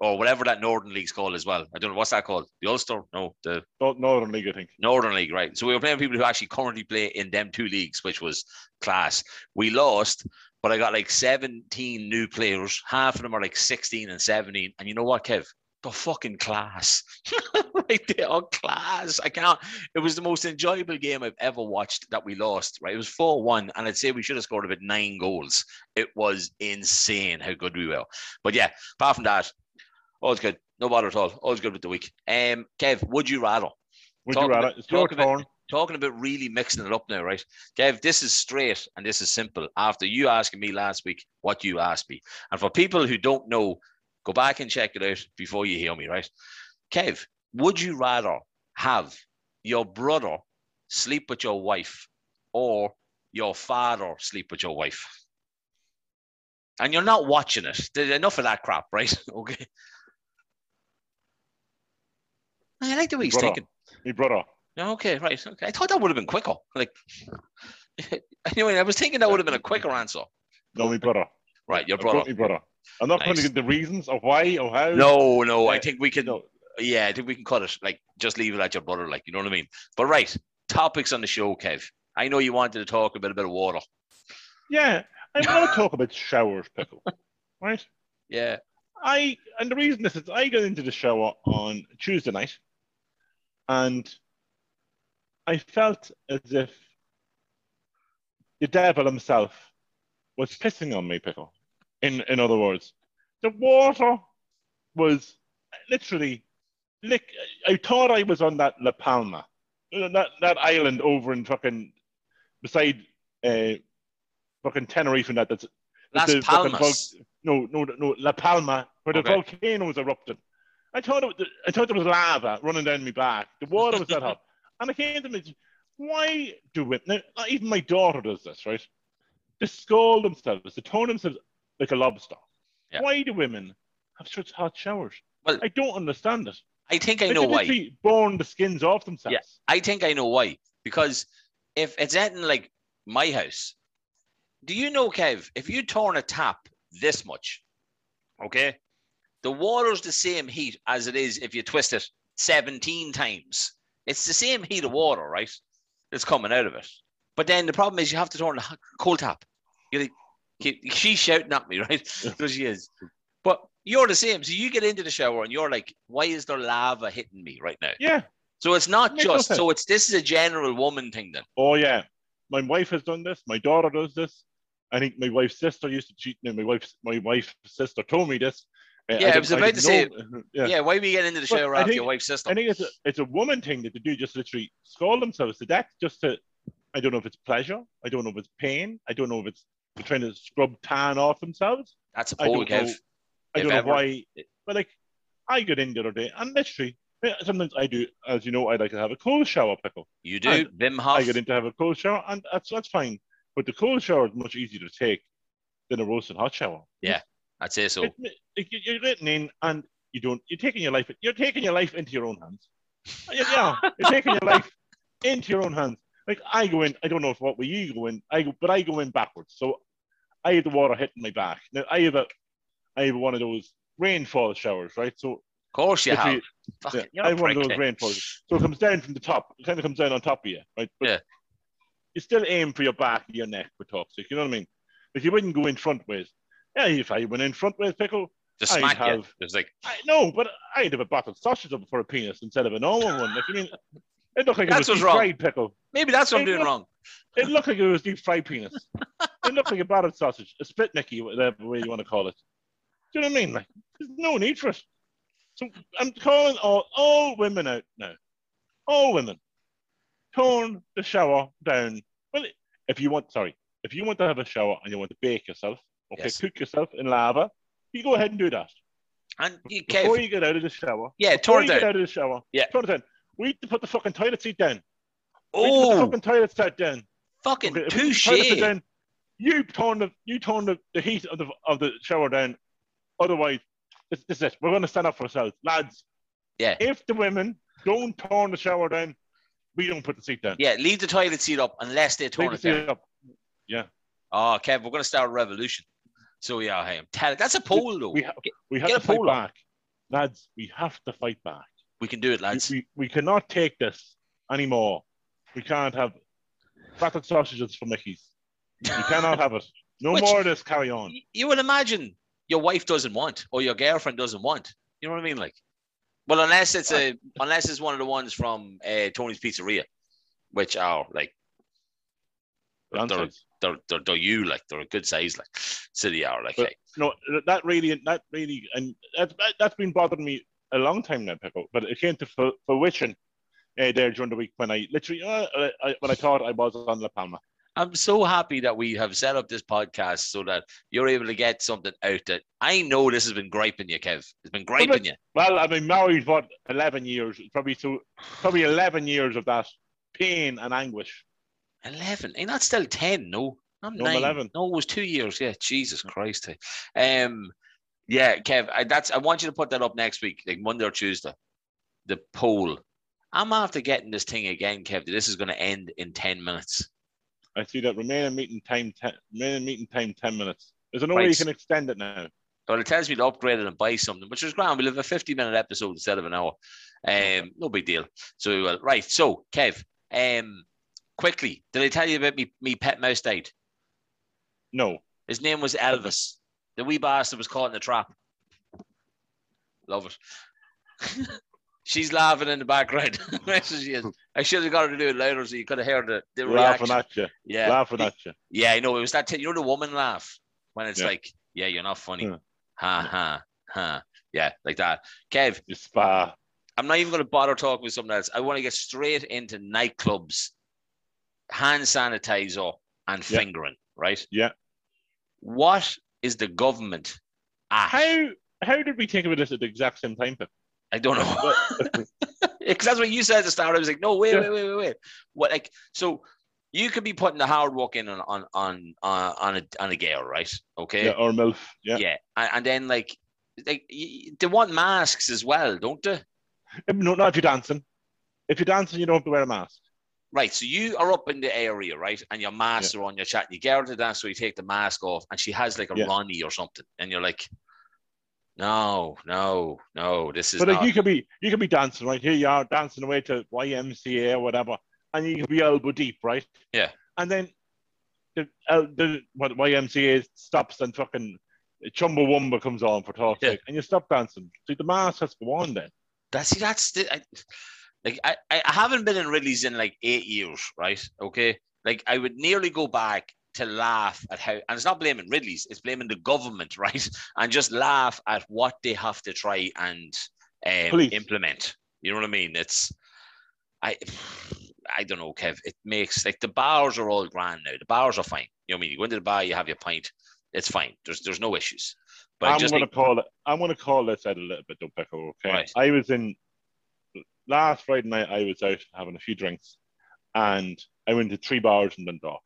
or whatever that Northern League's called as well. I don't know what's that called. The Ulster? No, the Northern League, I think. Northern League, right? So we were playing people who actually currently play in them two leagues, which was class. We lost, but I got like 17 new players. Half of them are like 16 and 17. And you know what, Kev? Fucking class. right there, class. I can't. It was the most enjoyable game I've ever watched that we lost, right? It was 4 1, and I'd say we should have scored about nine goals. It was insane how good we were. But yeah, apart from that, all's good. No bother at all. All's good with the week. Um, Kev, would you rather? Would Talk you rather? about- It's your talk about- talking about really mixing it up now, right? Kev, this is straight and this is simple. After you asking me last week what you asked me. And for people who don't know, go back and check it out before you hear me, right? Kev, would you rather have your brother sleep with your wife or your father sleep with your wife? And you're not watching it. There's enough of that crap, right? Okay. I like the way he's Brother. thinking. My brother. Okay, right. Okay. I thought that would have been quicker. Like, anyway, I was thinking that would have been a quicker answer. No, my brother. Right, your brother. my brother. I'm not going to get the reasons of why or how. No, no, I Uh, think we can. no. Yeah, I think we can cut it. Like, just leave it at your brother. Like, you know what I mean? But right, topics on the show, Kev. I know you wanted to talk about a bit of water. Yeah, I want to talk about showers, pickle. Right? Yeah. I and the reason this is I got into the shower on Tuesday night, and I felt as if the devil himself was pissing on me, pickle. In in other words, the water was literally lick. I thought I was on that La Palma, that that island over in fucking beside uh, fucking Tenerife and that. That's Las the fucking Palmas. no, no, no, La Palma, where the Okay. volcano was erupting. I thought it, I thought there was lava running down my back. The water was that hot, and I came to me, why do women? Now, even my daughter does this, right? They scald themselves, they turn themselves like a lobster. Yeah. Why do women have such hot showers? Well- I don't understand it. I think I They know why. literally burn the skins off themselves. I think I know why. Because if it's anything like my house, do you know, Kev, if you turn a tap this much, okay, the water's the same heat as it is if you twist it 17 times. It's the same heat of water, right? That's coming out of it. But then the problem is you have to turn the cold tap. You're like, she's shouting at me, right? so she is. But you're the same. So you get into the shower and you're like, why is there lava hitting me right now? Yeah. So it's not no just so it's this is a general woman thing then. Oh yeah. My wife has done this. My daughter does this. I think my wife's sister used to cheat. No, my wife's my wife's sister told me this. Uh, Yeah, I didn't- was about to didn't Yeah. yeah. why we get into the shower I after think- your wife's sister? I think it's a it's a woman thing that they do just literally scald themselves to death just to I don't know if it's pleasure, I don't know if it's pain, I don't know if it's trying to scrub tan off themselves. That's a I don't Kev. know. I don't know ever- why, but like I got in the other day and literally sometimes I do, as you know, I like to have a cold shower pickle. You do, I- Wim Hof. I get in to have a cold shower, and that's that's fine. But the cold shower is much easier to take than a roasting hot shower. Yeah, I'd say so. It- it- you- you're getting in, and you don't. You're taking your life. You're taking your life into your own hands. Uh, yeah, yeah, you're taking your life into your own hands. Like I go in. I don't know if what way you go in. I go, but I go in backwards. So I have the water hitting my back. Now I have a, I have one of those rainfall showers, right? So Of course you have. Fuck yeah, I have one of those rainfalls. So it comes down from the top. It kind of comes down on top of you, right? But Yeah. You still aim for your back, your neck for toxic. You know what I mean? But you wouldn't go in front ways. Yeah, if I went in front ways, pickle, Just I'd smack you. It's like, I no, but I'd have a bottle of sausage up for a penis instead of a normal one. Like I mean, it looked like That's it was deep wrong. fried pickle. maybe that's what I'm doing wrong. It looked like it was deep fried penis. it looked like a battered sausage, a spit nicky, whatever way you want to call it. Do you know what I mean? Like, there's no need for it. So I'm calling all all women out now. All women, turn the shower down. Well, if you want, sorry, if you want to have a shower and you want to bake yourself, okay, Yes. cook yourself in lava, you go ahead and do that. And you, Before you get out of the shower, yeah, before turn you it get down. out of the shower, Yeah. turn it down. We need to put the fucking toilet seat down. Oh. We need to put the oh. fucking toilet seat down. fucking Okay, if we put the toilet seat touche. down, you turn the you turn the, the heat of the of the shower down. Otherwise, this, this is it. We're going to stand up for ourselves, lads. Yeah. If the women don't turn the shower down, we don't put the seat down. Yeah, leave the toilet seat up unless they turn Leave it the down. seat up. Yeah. Oh, Kev, we're going to start a revolution. So, yeah, hey, I'm telling That's a poll, though. We, ha- we have Get to fight back, lads. We have to fight back. We can do it, We, lads. we, we cannot take this anymore. We can't have battered sausages for Mickey's. We cannot have it. No Which- more of this. Carry on. You would imagine your wife doesn't want or your girlfriend doesn't want. You know what I mean? Like, well, unless it's a unless it's one of the ones from uh, Tony's Pizzeria, which are like they're, they're, they're, they're you like they're a good size like city are like But- no, that really, that really, and that, that, that's been bothering me a long time now, Pickle. But it came to fruition uh, there during the week when I literally, uh, I, when I thought I was on La Palma. I'm so happy that we have set up this podcast so that you're able to get something out that I know this has been griping you, Kev. It's been griping you. Well, I've been married what eleven years, probably so, probably eleven years of that pain and anguish. Eleven. Ain't that still ten? No, I'm No, nine. 11. No, it was two years. Yeah, Jesus Christ. Um, yeah, Kev. I, that's. I want you to put that up next week, like Monday or Tuesday. The poll. I'm after getting this thing again, Kev. This is going to end in ten minutes. I see that remaining meeting time ten remaining meeting time ten minutes. Is there no way you can extend it now? Well, it tells me to upgrade it and buy something, which is grand. We'll have a 50 minute episode instead of an hour. Um, no big deal. So we will. Right. So, Kev, um, quickly, did I tell you about me, me pet mouse died? No. His name was Elvis. The wee bastard was caught in the trap. Love it. She's laughing in the background. She is. I should have got her to do it louder so you could have heard the, the Laughing reaction. at you. Yeah. Laughing at you. Yeah, I know. It was that, t- you know, the woman laugh when it's Yeah. like, yeah, you're not funny. Yeah. Ha, ha, ha. Yeah, like that. Kev, You spa. I'm not even going to bother talking with someone else. I want to get straight into nightclubs, hand sanitizer, and Yeah. fingering, right? Yeah. What is the government at? How how did we think of this at the exact same time? I don't know. Because that's what you said at the start. I was like, no, wait, Yeah. wait, wait, wait, wait. What, like, so you could be putting the hard work in on on on on, on a on a girl, right? Okay. Yeah, or MILF. Yeah. Yeah, And, and then like, like they want masks as well, don't they? Um, no, not if you're dancing. If you're dancing, you don't have to wear a mask. Right. So you are up in the area, right? And your masks are on your chat. You get her to dance, so you take the mask off, and she has like a Yeah. Ronnie or something, and you're like, no, no, no, this is But like not. you could be you could be dancing right here. You are dancing away to YMCA or whatever, and you could be elbow deep, right? Yeah. And then the uh, the what YMCA stops and fucking Chumbawamba comes on for talk's Yeah. and you stop dancing. So the mask has to go on then. That's see, that's the, I, like I, I haven't been in Ridley's in like eight years, right? Okay, like I would nearly go back to laugh at how, and it's not blaming Ridley's, it's blaming the government, right? And just laugh at what they have to try and um, implement. You know what I mean? It's I. I don't know, Kev. It makes like the bars are all grand now. The bars are fine. You know what I mean? You go into the bar, you have your pint. It's fine. There's there's no issues. But I'm gonna think, call it. I'm gonna call this out a little bit, though, Pecco. Okay. Right. I was in last Friday night. I was out having a few drinks, and I went to three bars in Dundalk.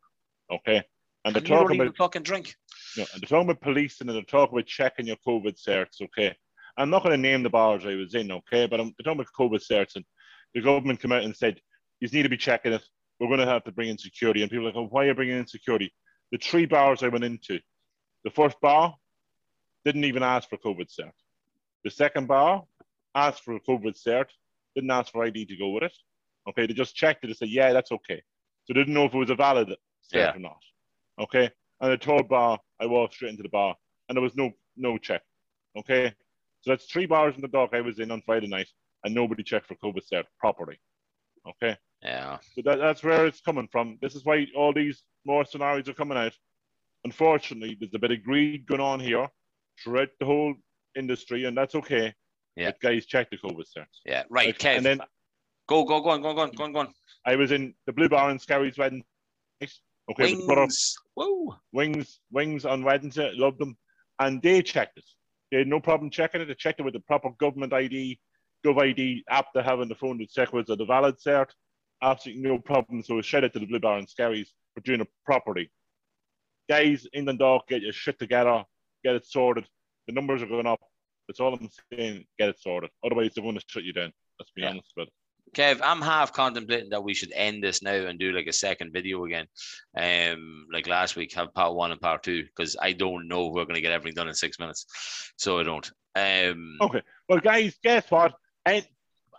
Okay. And they're you don't talking about fucking drink. No, and they're talking about policing and they're talking about checking your COVID certs, okay? I'm not going to name the bars I was in, okay? But I'm they're talking about COVID certs and the government came out and said, you need to be checking it. We're going to have to bring in security. And people are like, oh, why are you bringing in security? The three bars I went into, the first bar didn't even ask for COVID cert. The second bar asked for a COVID cert, didn't ask for ID to go with it. Okay, they just checked it and said, yeah, that's okay. So they didn't know if it was a valid cert Yeah. or not. Okay. And the third bar, I walked straight into the bar and there was no no check. Okay. So that's three bars in the dock I was in on Friday night and nobody checked for COVID cert properly. Okay. Yeah. So that, that's where it's coming from. This is why all these more scenarios are coming out. Unfortunately, there's a bit of greed going on here throughout the whole industry, and that's okay. Yeah. But guys, check the COVID certs. Yeah. Right. Like, Kev. And then Go, go, go on, go on, go on, go on, go on. I was in the Blue Bar in Scary's wedding. Okay, Wings. Whoa. wings wings on Wednesday, loved them, and they checked it. They had no problem checking it. They checked it with the proper government ID, Gov ID app they have on the phone to check was a valid cert. Absolutely no problem. So shout out to the Blue Bar and Scaries for doing it properly. Guys in the dark, get your shit together, get it sorted. The numbers are going up. That's all I'm saying. Get it sorted. Otherwise, they're going to shut you down. Let's be Yeah. honest about it. Kev, I'm half contemplating that we should end this now and do like a second video again. Um, like last week, have part one and part two, because I don't know we're gonna get everything done in six minutes. So I don't. Um Okay. Well, guys, guess what? And,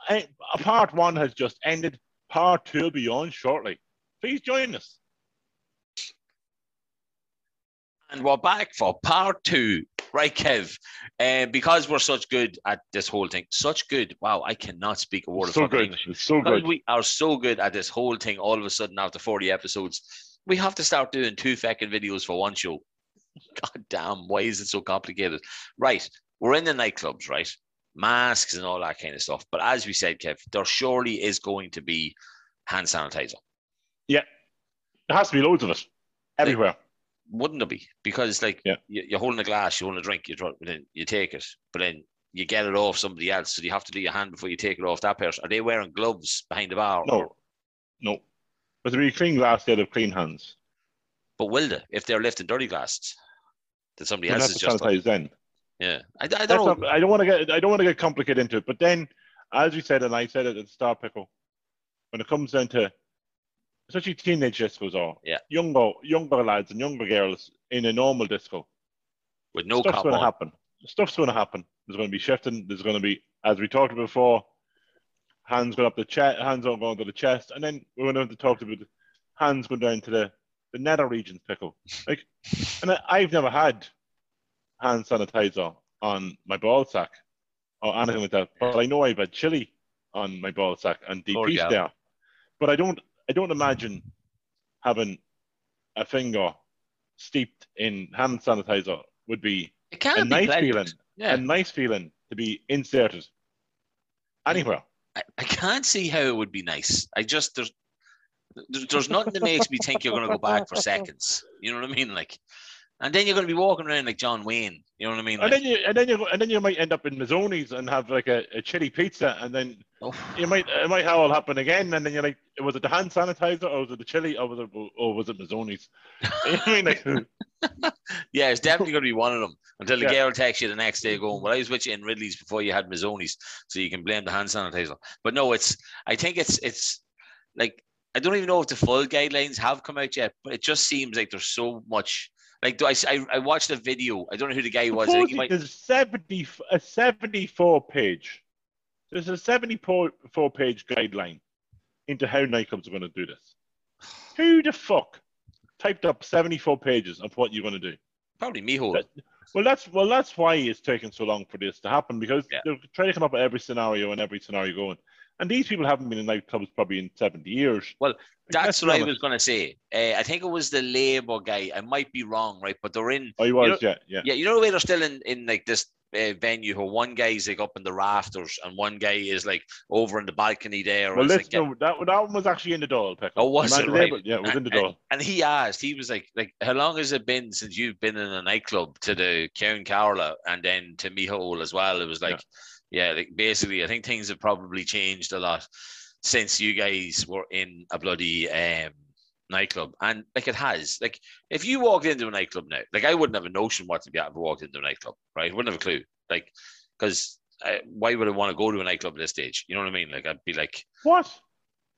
and part one has just ended. Part two will be on shortly. Please join us. And we're back for part two. Right, Kev. And because we're such good at this whole thing, such good. Wow, I cannot speak a word of so good. English. It's so Because good. we are so good at this whole thing, all of a sudden after 40 episodes, we have to start doing two fucking videos for one show. God damn, why is it so complicated? Right, we're in the nightclubs, right? Masks and all that kind of stuff. But as we said, Kev, there surely is going to be hand sanitizer. Yeah, there has to be loads of it everywhere. Wouldn't there be? Because like Yeah. you, you're holding a glass, you want a drink, you draw, then you take it, but then you get it off somebody else, so you have to do your hand before you take it off that person. Are they wearing gloves behind the bar? No, no. But to be clean glass, they have clean hands. But will they if they're lifting dirty glasses? That somebody else is just sanitize then. yeah. I, I don't That's know. not, I don't want to get. I don't want to get complicated into it. But then, as you said, and I said it at the start, pickle, when it comes down to especially teenage discos or Yeah. younger younger lads and younger girls in a normal disco. with no Stuff's going to happen. Stuff's going to happen. There's going to be shifting. There's going to be, as we talked about before, hands going up the chest, hands on going to the chest, and then we're going to have to talk about hands going down to the the nether regions pickle. Like, and I, I've never had hand sanitizer on my ball sack or anything like that. But I know I've had chili on my ball sack and DP there. But I don't I don't imagine having a finger steeped in hand sanitizer would be a be nice pleasant. feeling. Yeah, a nice feeling to be inserted anywhere. I, I can't see how it would be nice. I just there's there's, there's nothing that makes me think you're going to go back for seconds. You know what I mean? Like, and then you're going to be walking around like John Wayne. You know what I mean? And Like, then you and then you and then you might end up in Mazzoni's and have like a, a chili pizza, and then oh, you might it might all happen again, and then you're like, was it the hand sanitizer or was it the chili or was it or was it Mazzoni's? You know I mean, like, yeah, it's definitely going to be one of them. Until the Yeah. girl texts you the next day going, "Well, I was with you in Ridley's before you had Mazzoni's, so you can blame the hand sanitizer." But no, it's. I think it's it's like I don't even know if the full guidelines have come out yet, but it just seems like there's so much. Like, do I, I, I watched a video. I don't know who the guy was. I think he might, there's seventy a seventy four page. There's a seventy four page guideline into how nightclubs are going to do this. Who the fuck typed up seventy four pages of what you're going to do? probably Micheál. That- Well, that's well, that's why it's taking so long for this to happen because Yeah. they're trying to come up with every scenario and every scenario going. And these people haven't been in nightclubs probably in seventy years. Well, That's what I was going to say. Uh, I think it was the Labour guy. I might be wrong, right? But they're in. Oh, he was, know- yeah, yeah. Yeah, you know the way they're still in in like this uh, venue where one guy's like up in the rafters and one guy is like over in the balcony there. Well, and, like, no, that that one was actually in the Dáil. Pickle. Oh, was it? Right. label, Yeah, it was in the and, Dáil. and he asked, he was like, like, how long has it been since you've been in a nightclub to the Ceann Comhairle and then to Micheál as well? It was like, yeah, like basically, I think things have probably changed a lot since you guys were in a bloody um nightclub. And like it has. Like if you walked into a nightclub now, like I wouldn't have a notion what to be at walked into a nightclub, right? Wouldn't have a clue. Like, because why would I want to go to a nightclub at this stage? You know what I mean? Like I'd be like, What?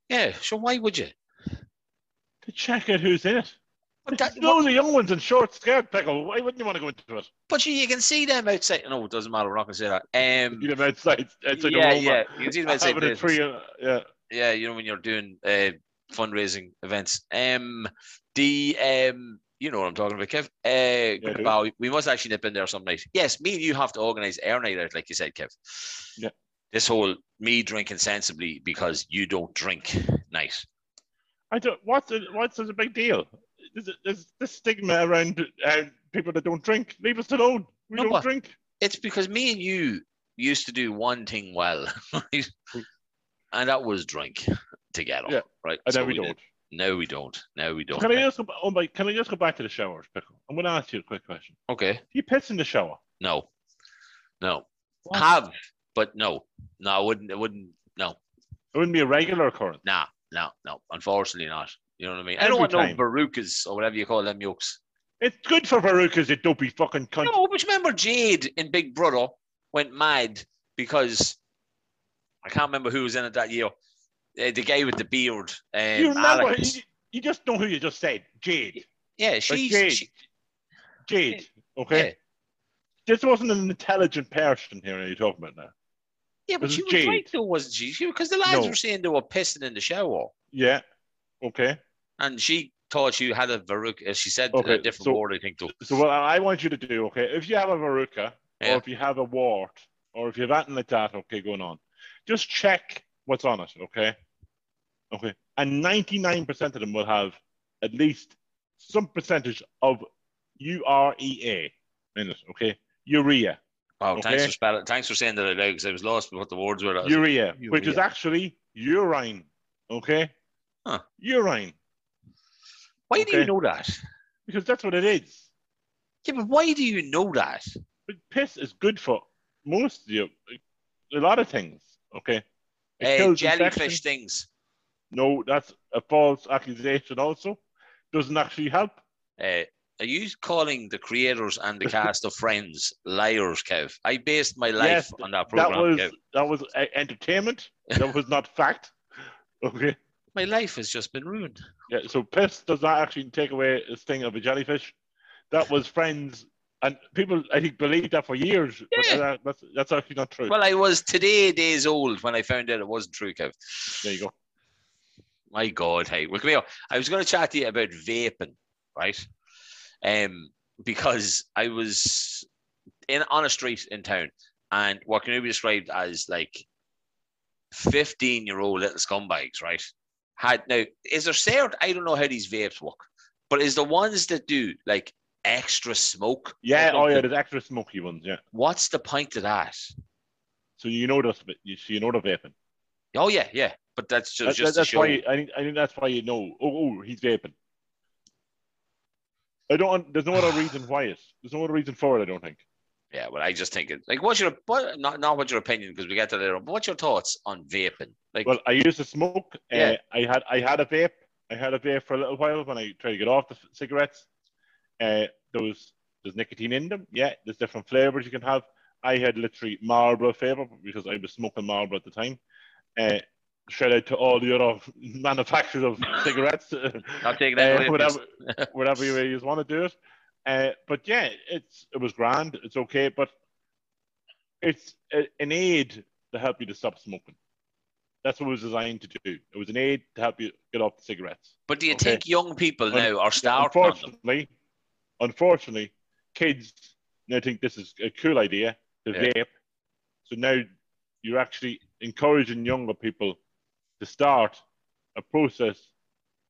yeah, so why would you? To check out who's in it. But that, Loads of young ones in short skirt, Pickle. Why wouldn't you want to go into it? But you, you can see them outside. No, it doesn't matter. We're not going to say that. Um, You them outside, outside yeah, the yeah. You can see them outside. A tree, uh, yeah. yeah, you know when you're doing uh, fundraising events. Um, the um, you know what I'm talking about, Kev. Uh, do. wow, we must actually nip in there some night. Yes, me and you have to organise air night out, like you said, Kev. Yeah. This whole me drinking sensibly because you don't drink night. I don't. What's the, what's the big deal? There's, there's this stigma around uh, people that don't drink. Leave us alone. We No, don't drink. It's because me and you used to do one thing well, right? And that was drink together, Yeah. right? And So now we did. don't. No, we don't. No, we don't. Can I just go? Oh my! Can I just go back to the showers, Pickle? I'm going to ask you a quick question. Okay. Do you piss in the shower? No. No. What? Have, but no. No, I wouldn't. It wouldn't. No. It wouldn't be a regular occurrence. Nah. No. No. Unfortunately, not. You know what I mean? I don't want time. no barukas or whatever you call them yokes. It's good for Verucas, you dopey fucking cunt. No, but remember Jade in Big Brother went mad because I can't remember who was in it that year. Uh, the guy with the beard. Um, you remember? Alex. You, you just know who you just said. Jade. Yeah, she's. Jade. She, Jade. Okay. yeah. This wasn't an intelligent person here Are you're talking about now. yeah, but This she was Jade. right though, wasn't she? she because the lads No. were saying they were pissing in the shower. Yeah. Okay. And she thought you had a veruca. She said Okay, a different so- word, I think, though. So what I want you to do, okay, if you have a verruca, Yeah. or if you have a wart, or if you have anything like that, okay, going on, just check what's on it, okay? Okay. And 99% of them will have at least some percentage of UREA in it, okay? Urea. Oh, thanks for spelling. Thanks for saying that out loud because I was lost with what the words were. I was like, Urea, which is actually urine, okay? Huh. Urine, why do you know that? because that's what it is. Yeah, but why do you know that? But piss is good for most of you, a lot of things, okay? Uh, jellyfish infection. things. No, that's a false accusation. Also, doesn't actually help. Uh, are you calling the creators and the cast of Friends liars, Kev? I based my life Yes, on that program. That was Kev. that was uh, entertainment. That was not fact. Okay. My life has just been ruined. Yeah, so piss does not actually take away a sting of a jellyfish. That was friends, and people I think believed that for years. But Yeah. that, that's that's actually not true. Well, I was today days old when I found out it wasn't true, Kev. there you go. My God, hey, well, come here. I was going to chat to you about vaping, right? Um, because I was in on a street in town, and what can be described as like fifteen-year-old little scumbags, right? Had now is there certain I don't know how these vapes work, but is the ones that do like extra smoke? Yeah, oh yeah, there's extra smoky ones. Yeah, What's the point of that? so you know this, but you so you know the vaping. Oh yeah, yeah, but that's just, That- just that's why I think I think that's why you know. Oh, oh, he's vaping. I don't. There's no other reason why it. There's no other reason for it. I don't think. Yeah, well, I just think it like what's your what not not what's your opinion because we get to later. on, But what's your thoughts on vaping? Like, Well, I used to smoke. Yeah. Uh, I had I had a vape. I had a vape for a little while when I tried to get off the f- cigarettes. Uh, there was there's nicotine in them. Yeah, there's different flavors you can have. I had literally Marlboro flavor because I was smoking Marlboro at the time. Uh, shout out to all the other manufacturers of cigarettes. not taking that Uh, whatever, whatever way you want to do it. Uh, but yeah, it's it was grand. It's okay, but it's a, an aid to help you to stop smoking. That's what it was designed to do. It was an aid to help you get off the cigarettes. But do you Okay. think young people Un- now are starting? Unfortunately, unfortunately, kids now think this is a cool idea to Yeah. vape. So now you're actually encouraging younger people to start a process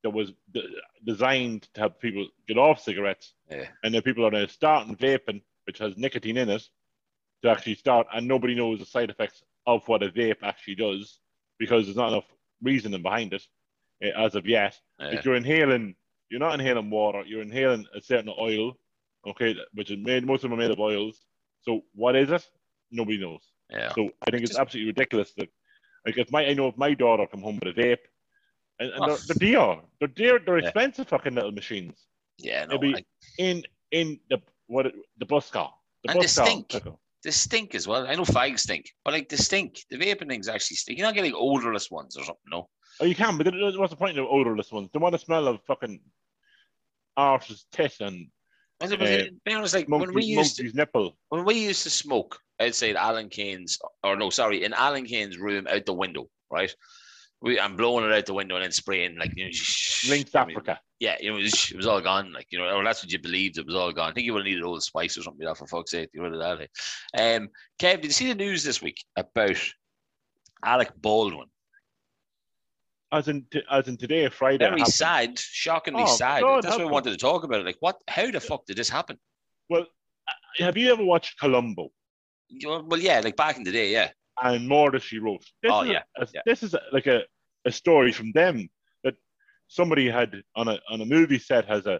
that was de- designed to help people get off cigarettes. Yeah. And then people are now starting vaping, which has nicotine in it, to actually start, and nobody knows the side effects of what a vape actually does because there's not enough reasoning behind it uh, as of yet. Yeah. If you're inhaling, you're not inhaling water, you're inhaling a certain oil, okay, which is made, most of them are made of oils. So what is it? Nobody knows. Yeah. So I think it's Just- absolutely ridiculous that, like, if my I know if my daughter come home with a vape, and, and Oh. they're, they're dear, they're dear, they're Yeah. expensive fucking little machines. Yeah, no, be I- in in the what the bus car, the And they bus car. stink. pickle. they stink as well. I know fags stink, but like they stink. The vaping things actually stink. You're not getting odorless ones or something, no. Oh, you can, but what's the point of odorless ones? They want to smell of fucking arse's tit and But Uh, be honest, like when we used to, nipple. when we used to smoke outside Alan Kane's, or no, sorry, in Alan Kane's room out the window, right? We, I'm blowing it out the window and then spraying like you know, I mean, Africa. yeah, you know, it was, all gone. Like, you know, or that's what you believed. It was all gone. I think you would have needed Old Spice or something like that for fuck's sake. You rid of that. eh? Um, Kev, did you see the news this week about Alec Baldwin? As in, t- as in today, Friday. Very sad, shockingly Oh, sad. God, That's what I wanted to talk about. Like, what? How the fuck did this happen? Well, uh, have you ever watched Columbo well, yeah, like back in the day, yeah. and Murder, She Wrote? This Oh, is a- yeah, a- yeah. This is a, like a, a story from them that somebody had on a on a movie set has a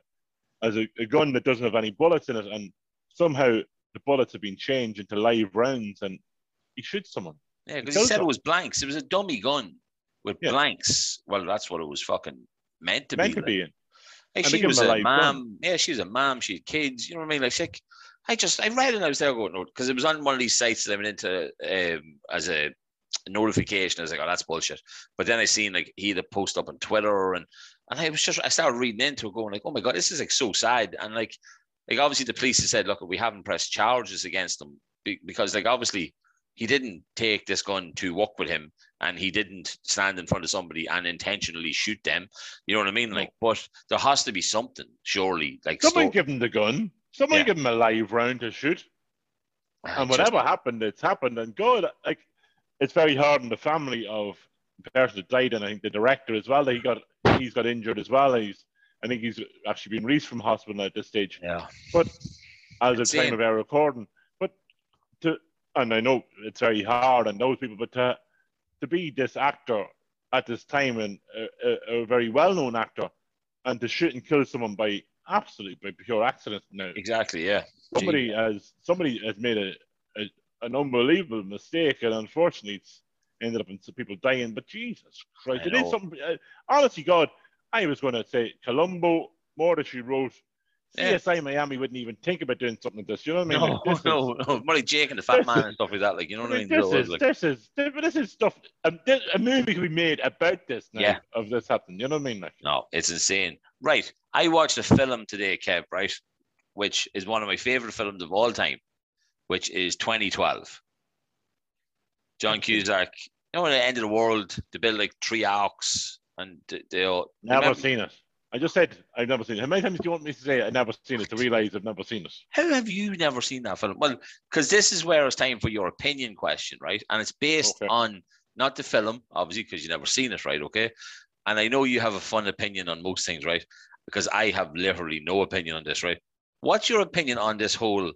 has a, a gun that doesn't have any bullets in it, and somehow the bullets have been changed into live rounds, and he shoots someone. Yeah, because he does said it was blanks. It was a dummy gun with Yeah. blanks. Well, that's what it was fucking meant to meant be. to like. be in. Like she was a a mom. Yeah, she was a mom. She had kids. You know what I mean? Like, she, I just I read it and I was there going because it was on one of these sites that I went into um, as a notification. I was like, oh, that's bullshit. But then I seen like he had a post up on Twitter and and I was just I started reading into it, going like, oh my god, this is like so sad. And like like obviously the police have said, look, we haven't pressed charges against him because like obviously he didn't take this gun to walk with him and he didn't stand in front of somebody and intentionally shoot them. You know what I mean? Like, but there has to be something, surely. Like, Someone sto- give him the gun. Someone Yeah. give him a live round to shoot. And just- whatever happened, it's happened. And God, like it's very hard on the family of the person that died, and I think the director as well. That he got he's got injured as well. He's I think he's actually been released from hospital at this stage. Yeah. But as of Insane. time of our recording, but to and I know it's very hard on those people, but to to be this actor at this time and a, a, a very well known actor, and to shoot and kill someone by absolutely by pure accident now Exactly. Yeah. somebody has somebody has made a an unbelievable mistake, and unfortunately, it's ended up in some people dying. But Jesus Christ, it is something. Uh, honestly, God, I was going to say Columbo, more that she wrote, Yeah. CSI Miami wouldn't even think about doing something like this. You know what I mean? No, Like, this is- no, no. More like Jake and the Fat Man is- and stuff like that. Like you know what I mean? This is like- this is this, this is stuff. Um, this, a movie could be made about this now. Yeah. Of this happening. You know what I mean? Like, No, it's insane. Right. I watched a film today, Kev, right? Which is one of my favorite films of all time, which is 2012. John Cusack, you know, when the end of the world, they build like three arks and they, they all. never remember- seen it. I just said I've never seen it. How many times do you want me to say I've never seen it to realize I've never seen it? How have you never seen that film? Well, because this is where it's time for your opinion question, right? And it's based Okay. on not the film, obviously, because you've never seen it, right? Okay. And I know you have a fun opinion on most things, right? Because I have literally no opinion on this, right? What's your opinion on this whole?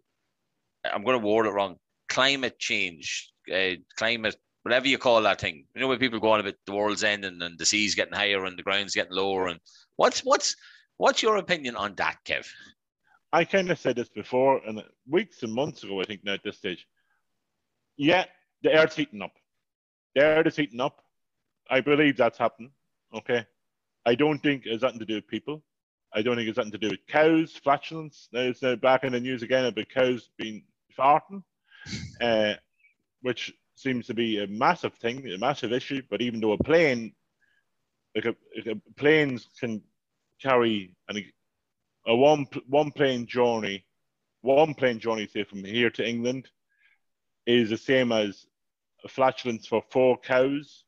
I'm going to word it wrong. Climate change, uh, climate, whatever you call that thing. You know, when people go on about the world's ending and the sea's getting higher and the ground's getting lower, and what's what's what's your opinion on that, Kev? I kind of said this before, and weeks and months ago, I think now at this stage. Yeah, the Earth's heating up. The Earth is heating up. I believe that's happening. Okay. I don't think it's nothing to do with people. I don't think it's nothing to do with cows, flatulence. Now it's now back in the news again about cows being farting, uh, which seems to be a massive thing, a massive issue. But even though a plane, like a, a planes can carry an a one one plane journey, one plane journey, say from here to England, is the same as flatulence for four cows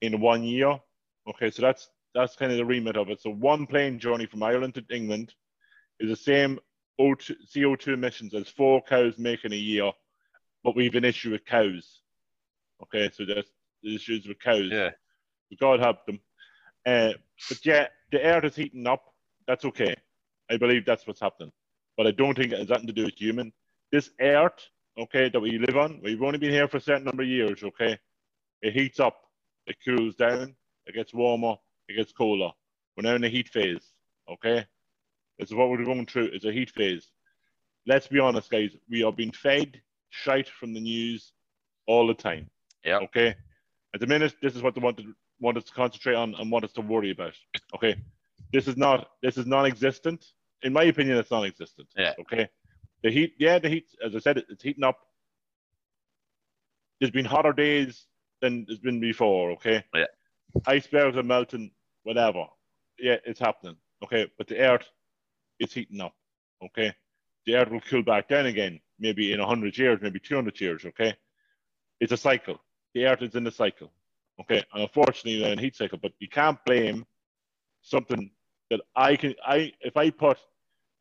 in one year. Okay, so that's that's kind of the remit of it. So one plane journey from Ireland to England is the same O2, CO2 emissions as four cows make in a year, but we've an issue with cows. Okay, so there's, the issues with cows. Yeah. God help them. Uh, but yeah, the earth is heating up. That's okay. I believe that's what's happening. But I don't think it has nothing to do with human. This earth, okay, that we live on, we've only been here for a certain number of years, okay? It heats up, it cools down, it gets warmer, it gets colder. We're now in a heat phase, okay? Is what we're going through. is a heat phase. Let's be honest, guys. We are being fed shite from the news all the time. Yeah. Okay. At the minute, this is what they want to want us to concentrate on and want us to worry about. Okay. This is not this is non-existent. In my opinion, it's non-existent. Yeah. Okay. The heat, yeah, the heat, as I said, it's heating up. There's been hotter days than there's been before. Okay. Yeah. Icebergs are melting. Whatever. Yeah, it's happening. Okay. But the earth is heating up. Okay. The earth will cool back down again, maybe in 100 years, maybe 200 years. Okay. It's a cycle. The earth is in the cycle. Okay. And unfortunately, in a heat cycle, but you can't blame something that I can, I, if I put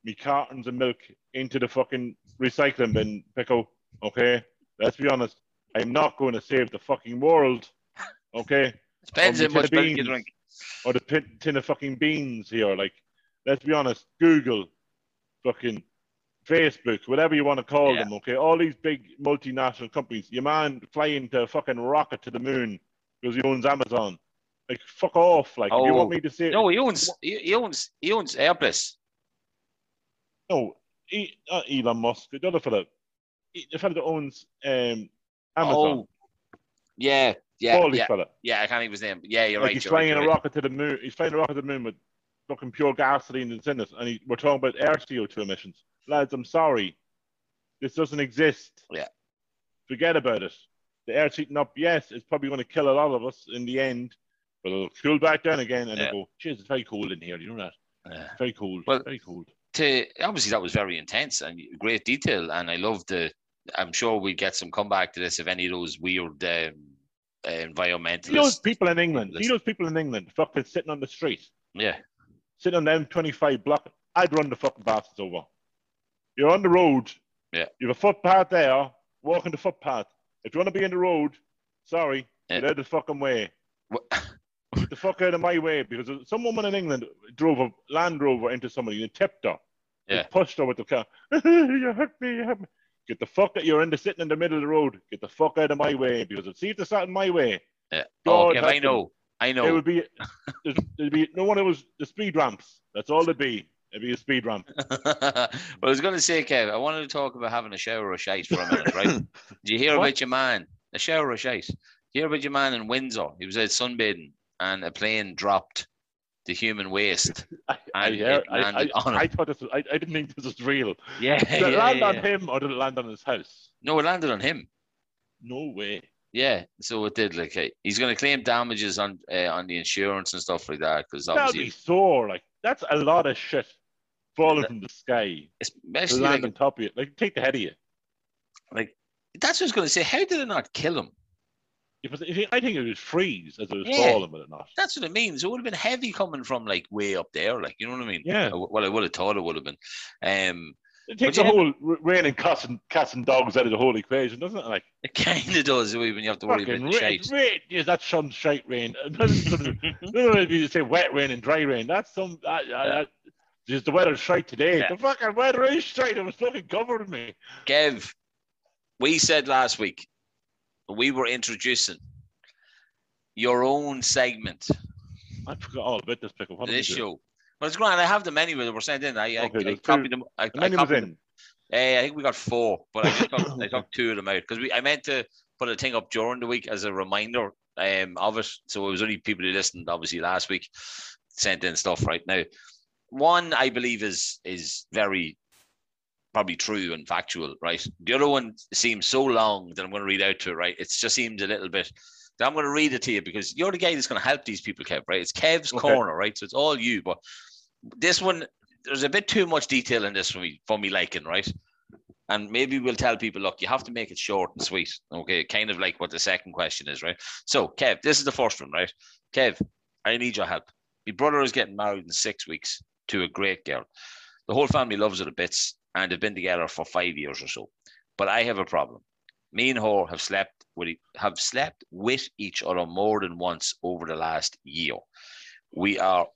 me cartons of milk into the fucking recycling bin, Pickle, okay? Let's be honest. I'm not going to save the fucking world, okay? Depends Or how much milk you beans, drink. Or the tin of fucking beans here. Like, let's be honest. Google, fucking Facebook, whatever you want to call Yeah. them, okay? All these big multinational companies. Your man flying to a fucking rocket to the moon because he owns Amazon. Like, fuck off. Like, if you Oh, want me to say No, he owns he, he owns he owns Airbus. No, E- not Elon Musk, the other fella, E- the fella that owns um, Amazon, Oh, yeah, yeah, yeah, fella. yeah. I can't think of his name. Yeah, you're like right. he's you're flying right, a right. rocket to the moon. He's flying a rocket to the moon with fucking pure gasoline that's in it, and he, we're talking about air CO2 emissions. Lads, I'm sorry, this doesn't exist. Yeah. forget about it. The air heating up. Yes, it's probably going to kill a lot of us in the end, but it'll cool back down again, and Yeah. it'll go. Jeez, it's very cold in here. You know that? Yeah. Very cold. Well- very cold. to obviously that was very intense and great detail and i love the i'm sure we get some comeback to this if any of those weird um, uh, environmentalists people in England. Those people in England, fucking sitting on the street. yeah sitting on the M25 block, I'd run the fucking bastards over. You're on the road. Yeah. You have a footpath there. Walk on the footpath. If you want to be in the road, sorry, Yeah. get out of the fucking way. Get the fuck out of my way because some woman in England drove a Land Rover into somebody and tipped her. Yeah. pushed her with the car. you hurt me. You hurt me. Get the fuck out. You're in the sitting in the middle of the road. Get the fuck out of my way because if see if they sat in my way, yeah God oh, i know i There know would be there's, there'd be no one that was the speed ramps. That's all it'd be. It'd be a speed ramp. well, I was going to say, Kev, I wanted to talk about having a shower of shite for a minute, right? Did you hear What? about your man? A shower of shite. Did you hear about your man in Windsor? He was out sunbathing and a plane dropped the human waste. I, I, And hear- I, I, I thought this was, I, I didn't think this was real. Yeah, Did it yeah, land on yeah. him or did it land on his house? No, it landed on him. No way. Yeah, so it did. Like uh, he's going to claim damages on uh, on the insurance and stuff like that because That'd obviously, be sore. Like that's a lot of shit falling from the sky especially land like, on top of you. Like take the head of you. like that's what I was going to say. How did it not kill him? If it, I think it was freeze as it was Yeah. falling, but it not. That's what it means. It would have been heavy coming from like way up there, like you know what I mean? Yeah. Well, I would have thought it would have been. Um, It takes But the whole r- raining cats and cats and dogs out of the whole equation, doesn't it? Like it kind of does when you have to worry about rain, shite. rain. Yeah, that's some shite rain. That's some- No, no, if you say wet rain and dry rain, that's some. That, that, that, just the weather's shite today. Yeah. The fucking weather is shite. It was fucking covering me. Kev, we said last week we were introducing your own segment I forgot all about this pickle. What this show. But it's grand. I have them anyway. They were sent in. I, I, Okay, I there's copied them. I, The I menu copied them. in. Eh, I think we got four, but I took, I took two of them out because we I meant to put a thing up during the week as a reminder um, of it. So it was only people who listened, obviously, last week sent in stuff right now. One I believe is is very probably true and factual, right? The other one seems so long that I'm going to read out to it, right? It just seems a little bit. I'm going to read it to you because you're the guy that's going to help these people, Kev, right? It's Kev's Okay. Korner, right? So it's all you, but this one there's a bit too much detail in this for me for me liking, right? And maybe we'll tell people, look, you have to make it short and sweet. Okay, kind of like what the second question is, right? So, Kev, this is the first one, right? Kev, I need your help. My brother is getting married in six weeks to a great girl. The whole family loves her to bits, and they've been together for five years or so. But I have a problem. Me and her have slept with have slept with each other more than once over the last year. We are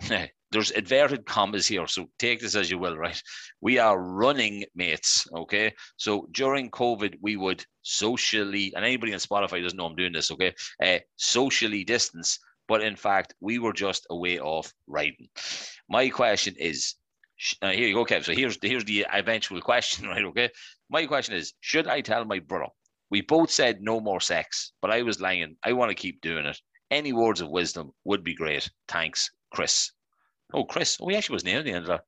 there's inverted commas here, so take this as you will, right? We are running mates, okay? So during COVID, we would socially, and anybody on Spotify doesn't know I'm doing this, okay? Uh, socially distance, but in fact, we were just a way off riding. My question is, uh, here you go, Kev. So here's here's the eventual question, right? Okay. My question is, should I tell my brother? We both said no more sex, but I was lying. I want to keep doing it. Any words of wisdom would be great. Thanks, Chris. Oh, Chris. Oh, he actually was named at the end of that.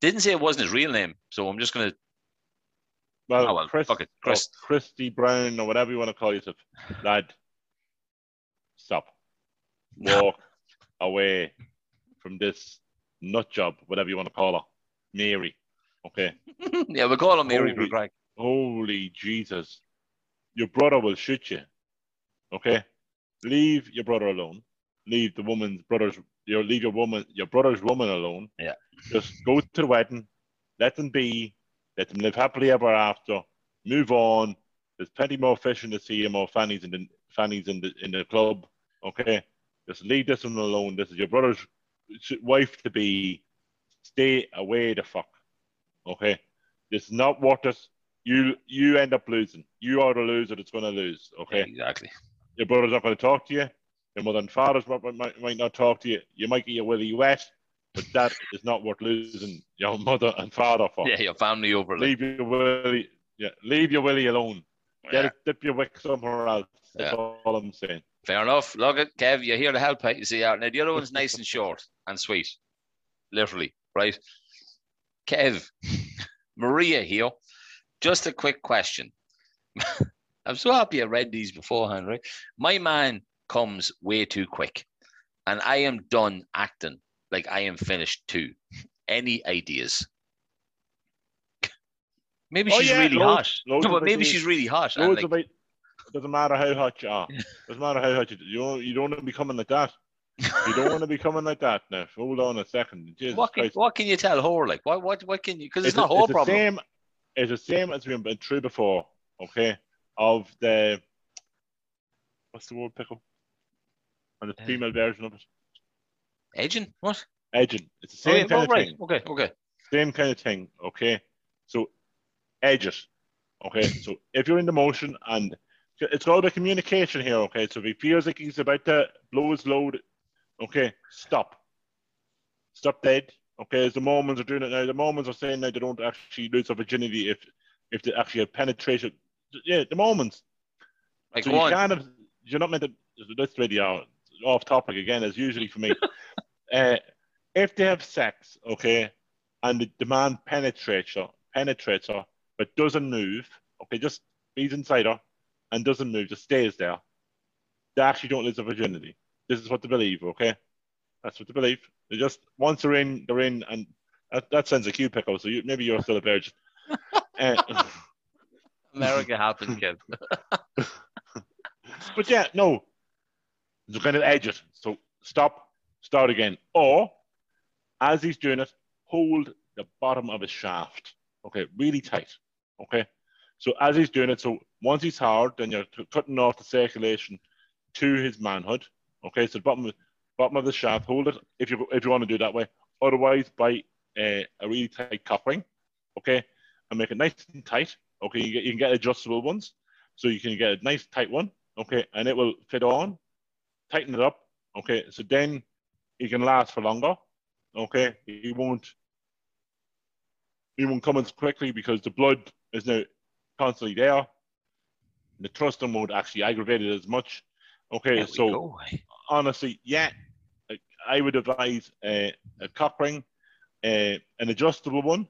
Didn't say it wasn't his real name, so I'm just gonna. Well, Oh, well, Chris, fuck it, oh, Chris. or Christy Brown or whatever you want to call yourself, lad, stop. Walk away from this nut job, whatever you want to call her, Mary. Okay. yeah, we'll call him Mary Holy- McGregor. Holy Jesus. Your brother will shoot you. Okay? Leave your brother alone. Leave the woman's brother's your leave your woman your brother's woman alone. Yeah. Just go to the wedding, let them be, let them live happily ever after, move on. There's plenty more fish in the sea and more fannies in the fannies in the in the club. Okay? Just leave this one alone. This is your brother's wife to be. Stay away the fuck. Okay? It's not worth it you you end up losing. You are the loser that's going to lose. Okay, Exactly. your brother's not going to talk to you. Your mother and father's might, might, not talk to you. You might get your willy wet, but that is not worth losing your mother and father for. Yeah, your family over. Leave your willy, yeah, leave your willy alone. Get yeah, it, dip your wick somewhere else. That's Yeah. all I'm saying. fair enough. Look at Kev. You're here to help. out. You see out now. The other one's nice and short and sweet, literally, right? Kev, Maria here. Just a quick question. I'm so happy I read these beforehand, right? My man comes way too quick, and I am done acting like I am finished too. Any ideas? Maybe Oh, she's yeah, really loads- hot. loads No, but maybe ideas. she's really hot. Loads like, it. Doesn't matter how hot you are. doesn't matter how hot you you don't you don't want to be coming like that. You don't want to be coming like that. Now, hold on a second. Jesus what can Christ. what can you tell her? Like what what what can you? Because it's, a- not her the problem. same. It's the same as we've been through before. Okay, of the what's the word pickle? And the Uh, female version of it, Edging? What? edging. It's the Oh, same yeah, kind oh, of right. thing. Okay, okay. Same kind of thing. Okay, so edge it. Okay, so if you're in the motion and it's all about communication here. Okay, so if he feels like he's about to blow his load, okay, stop. Stop dead. Okay, as the Mormons are doing it now, the Mormons are saying that they don't actually lose their virginity if if they actually have penetration. Yeah, the Mormons. Like so you on. can't have, you're not meant to. That's the way they are. Off topic again, as usually for me. uh, if they have sex, okay, and the, the man penetrates her, penetrates her, but doesn't move, okay, just he's inside her and doesn't move, just stays there, they actually don't lose their virginity. This is what they believe, okay? That's what they believe. They just once they're in, they're in, and that, that sends a cue pickle. So you, maybe you're still a virgin. uh, America happened, kid. but yeah, no, they're going to edge it. So stop, start again, or as he's doing it, hold the bottom of his shaft. Okay, really tight. Okay, so as he's doing it, so once he's hard, then you're cutting off the circulation to his manhood. Okay, so bottom of, bottom of the shaft, hold it if you if you want to do it that way. Otherwise, by uh, a really tight cock ring. Okay, and make it nice and tight. Okay, you, get, you can get adjustable ones, so you can get a nice tight one. Okay, and it will fit on. Tighten it up. Okay, so then it can last for longer. Okay, he won't. He won't come as quickly because the blood is now constantly there. The thrusting won't actually aggravate it as much. Okay, so go. honestly, yeah, I would advise uh, a cock ring, uh, an adjustable one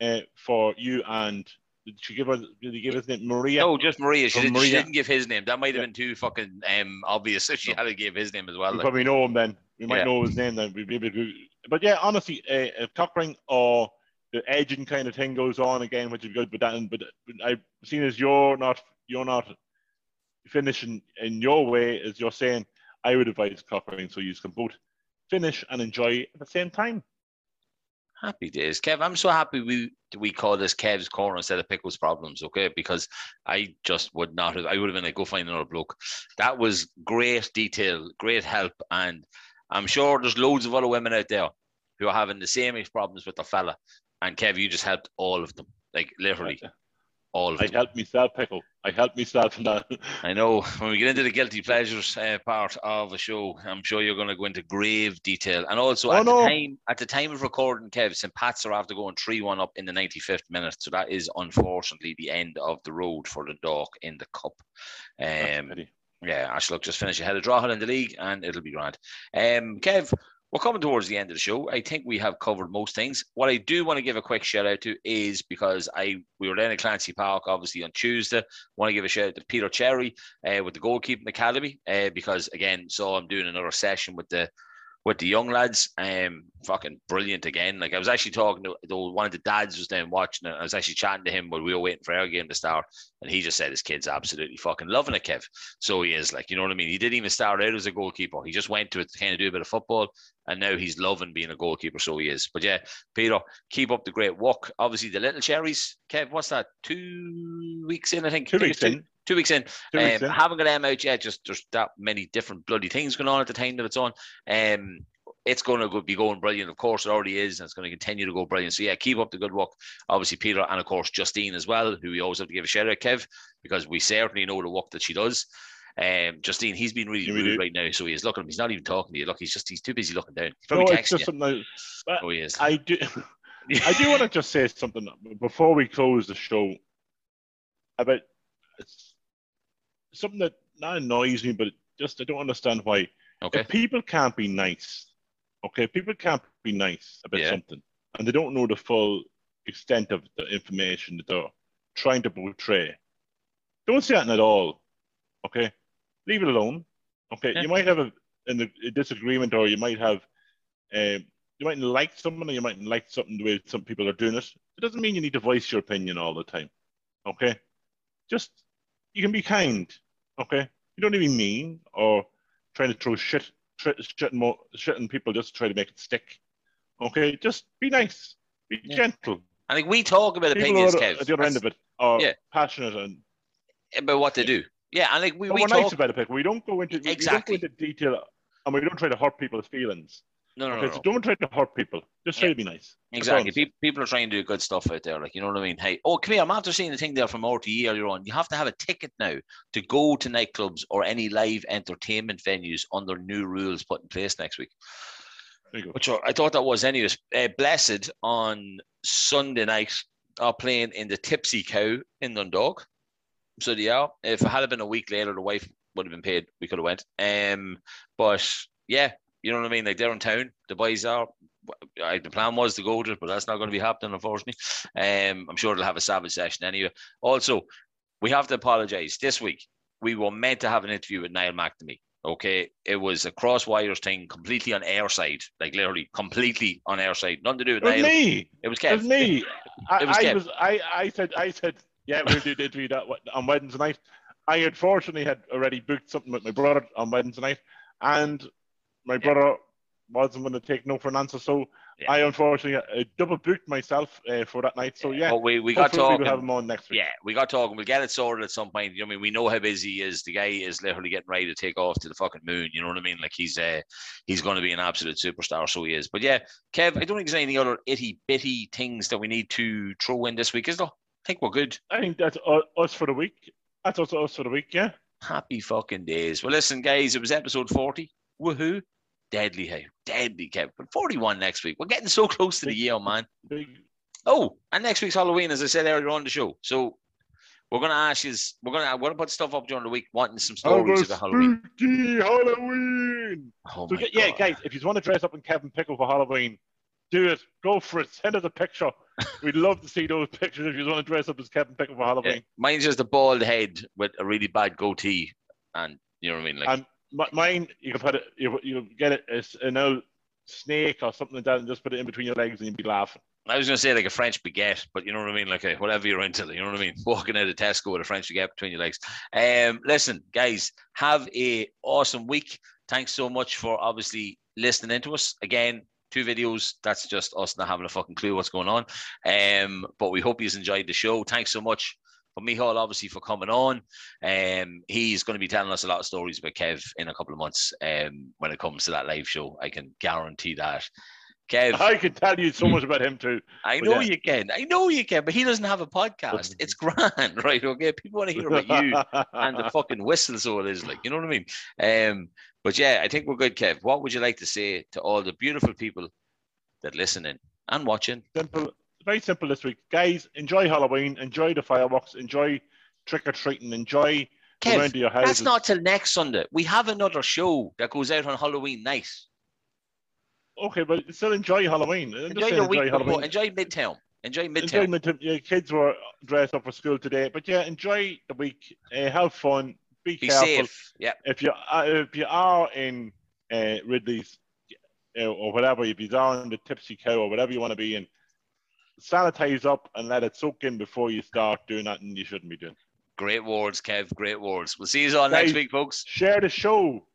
uh, for you and did she give her? Did he give his name Maria? No, just Maria. She, Oh, did, she Maria. didn't give his name. That might have Yeah. been too fucking um, obvious. So she No. had to give his name as well. we like. probably know him then. We might Yeah. know his name then. We'd be able to. But yeah, honestly, a, a cock or the edging kind of thing goes on again, which is good. But that, but I've seen as you're not, you're not finishing in your way, as you're saying. I would advise cock ring so you can both finish and enjoy at the same time. Happy days, Kev. I'm so happy we we call this Kev's Korner instead of Pickles problems, okay? Because I just would not have. I would have been like, go find another bloke. That was great detail, great help, and I'm sure there's loads of other women out there who are having the same problems with the fella. And Kev, you just helped all of them, like literally all I helped myself, pickle. I helped myself in that. I know when we get into the guilty pleasures uh, part of the show, I'm sure you're going to go into grave detail. And also Oh, at no. the time at the time of recording, Kev, St. Pats are after going three one up in the 95th minute, so that is unfortunately the end of the road for the Dock in the cup. Um, yeah, Ashlock just finished ahead of Drogheda in the league, and it'll be grand. Um, Kev, we're coming towards the end of the show. I think we have covered most things. What I do want to give a quick shout out to is because I we were down at Clancy Park obviously on Tuesday. Want to give a shout out to Peter Cherry uh, with the goalkeeping academy uh, because again, so I'm doing another session with the with the young lads. Um, fucking brilliant again. Like I was actually talking to one of the dads was down watching it. I was actually chatting to him while we were waiting for our game to start, and he just said his kid's absolutely fucking loving it, Kev. So he is like, you know what I mean? He didn't even start out as a goalkeeper. He just went to it to kind of do a bit of football, and now he's loving being a goalkeeper. So he is. But yeah, Peter, keep up the great work. Obviously, the little cherries, Kev. What's that? Two weeks in, I think. Two weeks in. Two weeks in. Two weeks um, in. Haven't got them out yet. Just there's that many different bloody things going on at the time that it's on. Um, it's going to go, be going brilliant. Of course, it already is, and it's going to continue to go brilliant. So yeah, keep up the good work. Obviously, Peter, and of course Justine as well, who we always have to give a shout out, Kev, because we certainly know the work that she does. Um, Justine, he's been really rude right now, so he is looking. He's not even talking to you. Look, he's just he's too busy looking down. He's No, probably it's texting just you. something. I, Oh, he is. I do. I do want to just say something before we close the show about something that not annoys me, but just I don't understand why. okay. If people can't be nice, okay, people can't be nice about Yeah. something, and they don't know the full extent of the information that they're trying to portray. Don't say that at all, okay? Leave it alone, okay? Yeah. You might have a, in a, a disagreement, or you might have, um, you might like someone, or you might like something the way some people are doing it. It doesn't mean you need to voice your opinion all the time, okay? Just you can be kind, okay? You don't even mean or trying to throw shit, shit, shit, more, shit in people just to try to make it stick. Okay, just be nice, be Yeah. gentle. I think we talk about People opinions, Kev, at the other end of it are Yeah. passionate and about what they do. Yeah, and like we, but we we're talk. nice about it. We don't go into Exactly. we don't go into detail and we don't try to hurt people's feelings. No, no, Okay, no, so no. don't try to hurt people. Just try Yeah. to be nice. Exactly. Pe- People are trying to do good stuff out there. Like, you know what I mean? Hey, oh, come here. I'm after seeing the thing there from RTE earlier on. You have to have a ticket now to go to nightclubs or any live entertainment venues under new rules put in place next week. There you go. Which are, I thought that was, anyways. Uh, Blessed on Sunday night are playing in the Tipsy Cow in Dundalk. So, yeah, if it had been a week later, the wife would have been paid, we could have went. Um, but yeah, you know what I mean. Like they're in town. The boys are. I, the plan was to go to it, but that's not going to be happening, unfortunately. Um, I'm sure they'll have a savage session anyway. Also, we have to apologise this week. We were meant to have an interview with Niall McNamee. Okay, it was a cross wires thing, completely on air side, like literally completely on air side, nothing to do with Niall. me. It was It Kev. was me. I, It was I was. I, I said. I said. Yeah, we'll do the interview that on Wednesday night. I unfortunately had already booked something with my brother on Wednesday night, and my brother wasn't going to take no for an answer. So Yeah. I unfortunately uh, double booked myself uh, for that night. So yeah, we, we got talking. We'll have him on next week. Yeah, we got talking. We'll get it sorted at some point. You know, what I mean, we know how busy he is. The guy is literally getting ready to take off to the fucking moon. You know what I mean? Like he's uh, he's going to be an absolute superstar. So he is. But yeah, Kev, I don't think there's any other itty bitty things that we need to throw in this week, is there? I think we're good. I think that's us for the week. That's us, us for the week. Yeah. Happy fucking days. Well, listen, guys, it was episode 40. Woohoo. Deadly, hey, deadly, Kev. But 41 next week. We're getting so close to the year, man. Oh, and next week's Halloween, as I said earlier on the show. So we're gonna ask you, we're gonna we're gonna put stuff up during the week, wanting some stories about Halloween. Halloween. Oh So my get- yeah, God. guys, if you want to dress up in Kevin Pickle for Halloween, do it. Go for it. Send us a picture. We'd love to see those pictures if you want to dress up as Kevin Pickle for Yeah. Halloween. Mine's just a bald head with a really bad goatee, and you know what I mean. Like, And mine, you can put it, you you get it as an old snake or something like that, and just put it in between your legs, and you'd be laughing. I was gonna say like a French baguette, but you know what I mean. Like a, whatever you're into, you know what I mean. Walking out of Tesco with a French baguette between your legs. Um, listen, guys, have a awesome week. Thanks so much for obviously listening into us again. Two videos. That's just us not having a fucking clue what's going on. Um, but we hope you enjoyed the show. Thanks so much for Michael, obviously, for coming on. Um, he's going to be telling us a lot of stories about Kev in a couple of months. Um, when it comes to that live show, I can guarantee that. Kev, I can tell you so much about him too. I know yeah. you can. I know you can, but he doesn't have a podcast. It's grand, right? Okay. People want to hear about you and the fucking whistle, so it is like, you know what I mean? Um, but yeah, I think we're good, Kev. What would you like to say to all the beautiful people that listening and watching? simple, very simple this week, guys. Enjoy Halloween. Enjoy the fireworks. Enjoy trick or treating. Enjoy Kev, around to your houses. That's not till next Sunday. We have another show that goes out on Halloween night. okay, but still enjoy Halloween. I'm Enjoy the week enjoy. Halloween. Enjoy Midtown. Enjoy Enjoy Midtown. Midtown. Your kids were dressed up for school today, but yeah, enjoy the week. Uh, have fun. Be, Be careful. safe. Yeah. If you uh, if you are in uh, Ridley's uh, or whatever, if you are in the Tipsy Cow or whatever you want to be in, sanitize up and let it soak in before you start doing that, and you shouldn't be doing. Great words, Kev. Great words. We'll see you all next week, folks. Share the show.